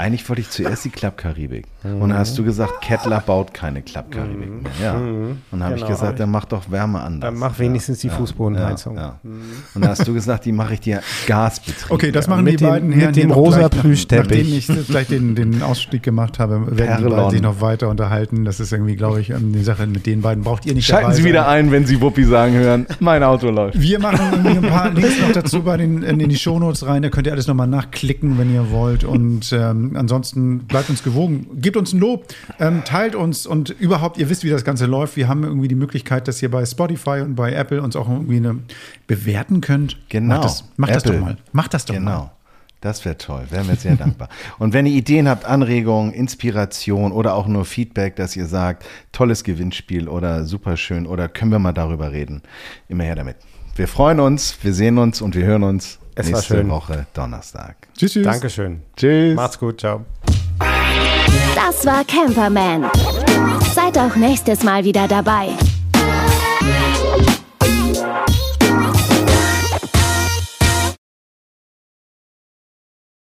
Eigentlich wollte ich zuerst die Klappkaribik. Mhm. Und dann hast du gesagt, Kettler baut keine Klappkaribik mehr. Ja. Und dann habe ich Genau. gesagt, dann mach doch Wärme anders. Dann mach wenigstens die Ja, Fußbodenheizung. Ja, ja. Und dann hast du gesagt, die mache ich dir Gasbetrieb. Okay, das machen Mit die dem- beiden mit Herren dem hier noch rosa Plüschteppich. Nachdem ich gleich den, den Ausstieg gemacht habe, werden die Perlon. beiden sich noch weiter unterhalten. Das ist irgendwie, glaube ich, ähm, die Sache mit den beiden braucht ihr nicht Schalten dabei Sie wieder ein, wenn Sie Wuppi sagen hören, mein Auto läuft. Wir machen irgendwie ein paar Links noch dazu bei den, in die Shownotes rein. Da könnt ihr alles nochmal nachklicken, wenn ihr wollt. Und ähm, ansonsten bleibt uns gewogen. Gebt uns ein Lob, ähm, teilt uns und überhaupt, ihr wisst, wie das Ganze läuft. Wir haben irgendwie die Möglichkeit, dass ihr bei Spotify und bei Apple uns auch irgendwie eine bewerten könnt. Genau. Macht das, macht das doch mal. Macht das doch mal. Genau. Das wäre toll, wären wir sehr dankbar. [laughs] Und wenn ihr Ideen habt, Anregungen, Inspiration oder auch nur Feedback, dass ihr sagt, tolles Gewinnspiel oder super schön oder können wir mal darüber reden, immer her damit. Wir freuen uns, wir sehen uns und wir hören uns Es war nächste schön. Woche Donnerstag. Tschüss, tschüss. Dankeschön. Tschüss. Macht's gut, ciao. Das war Camperman. Seid auch nächstes Mal wieder dabei.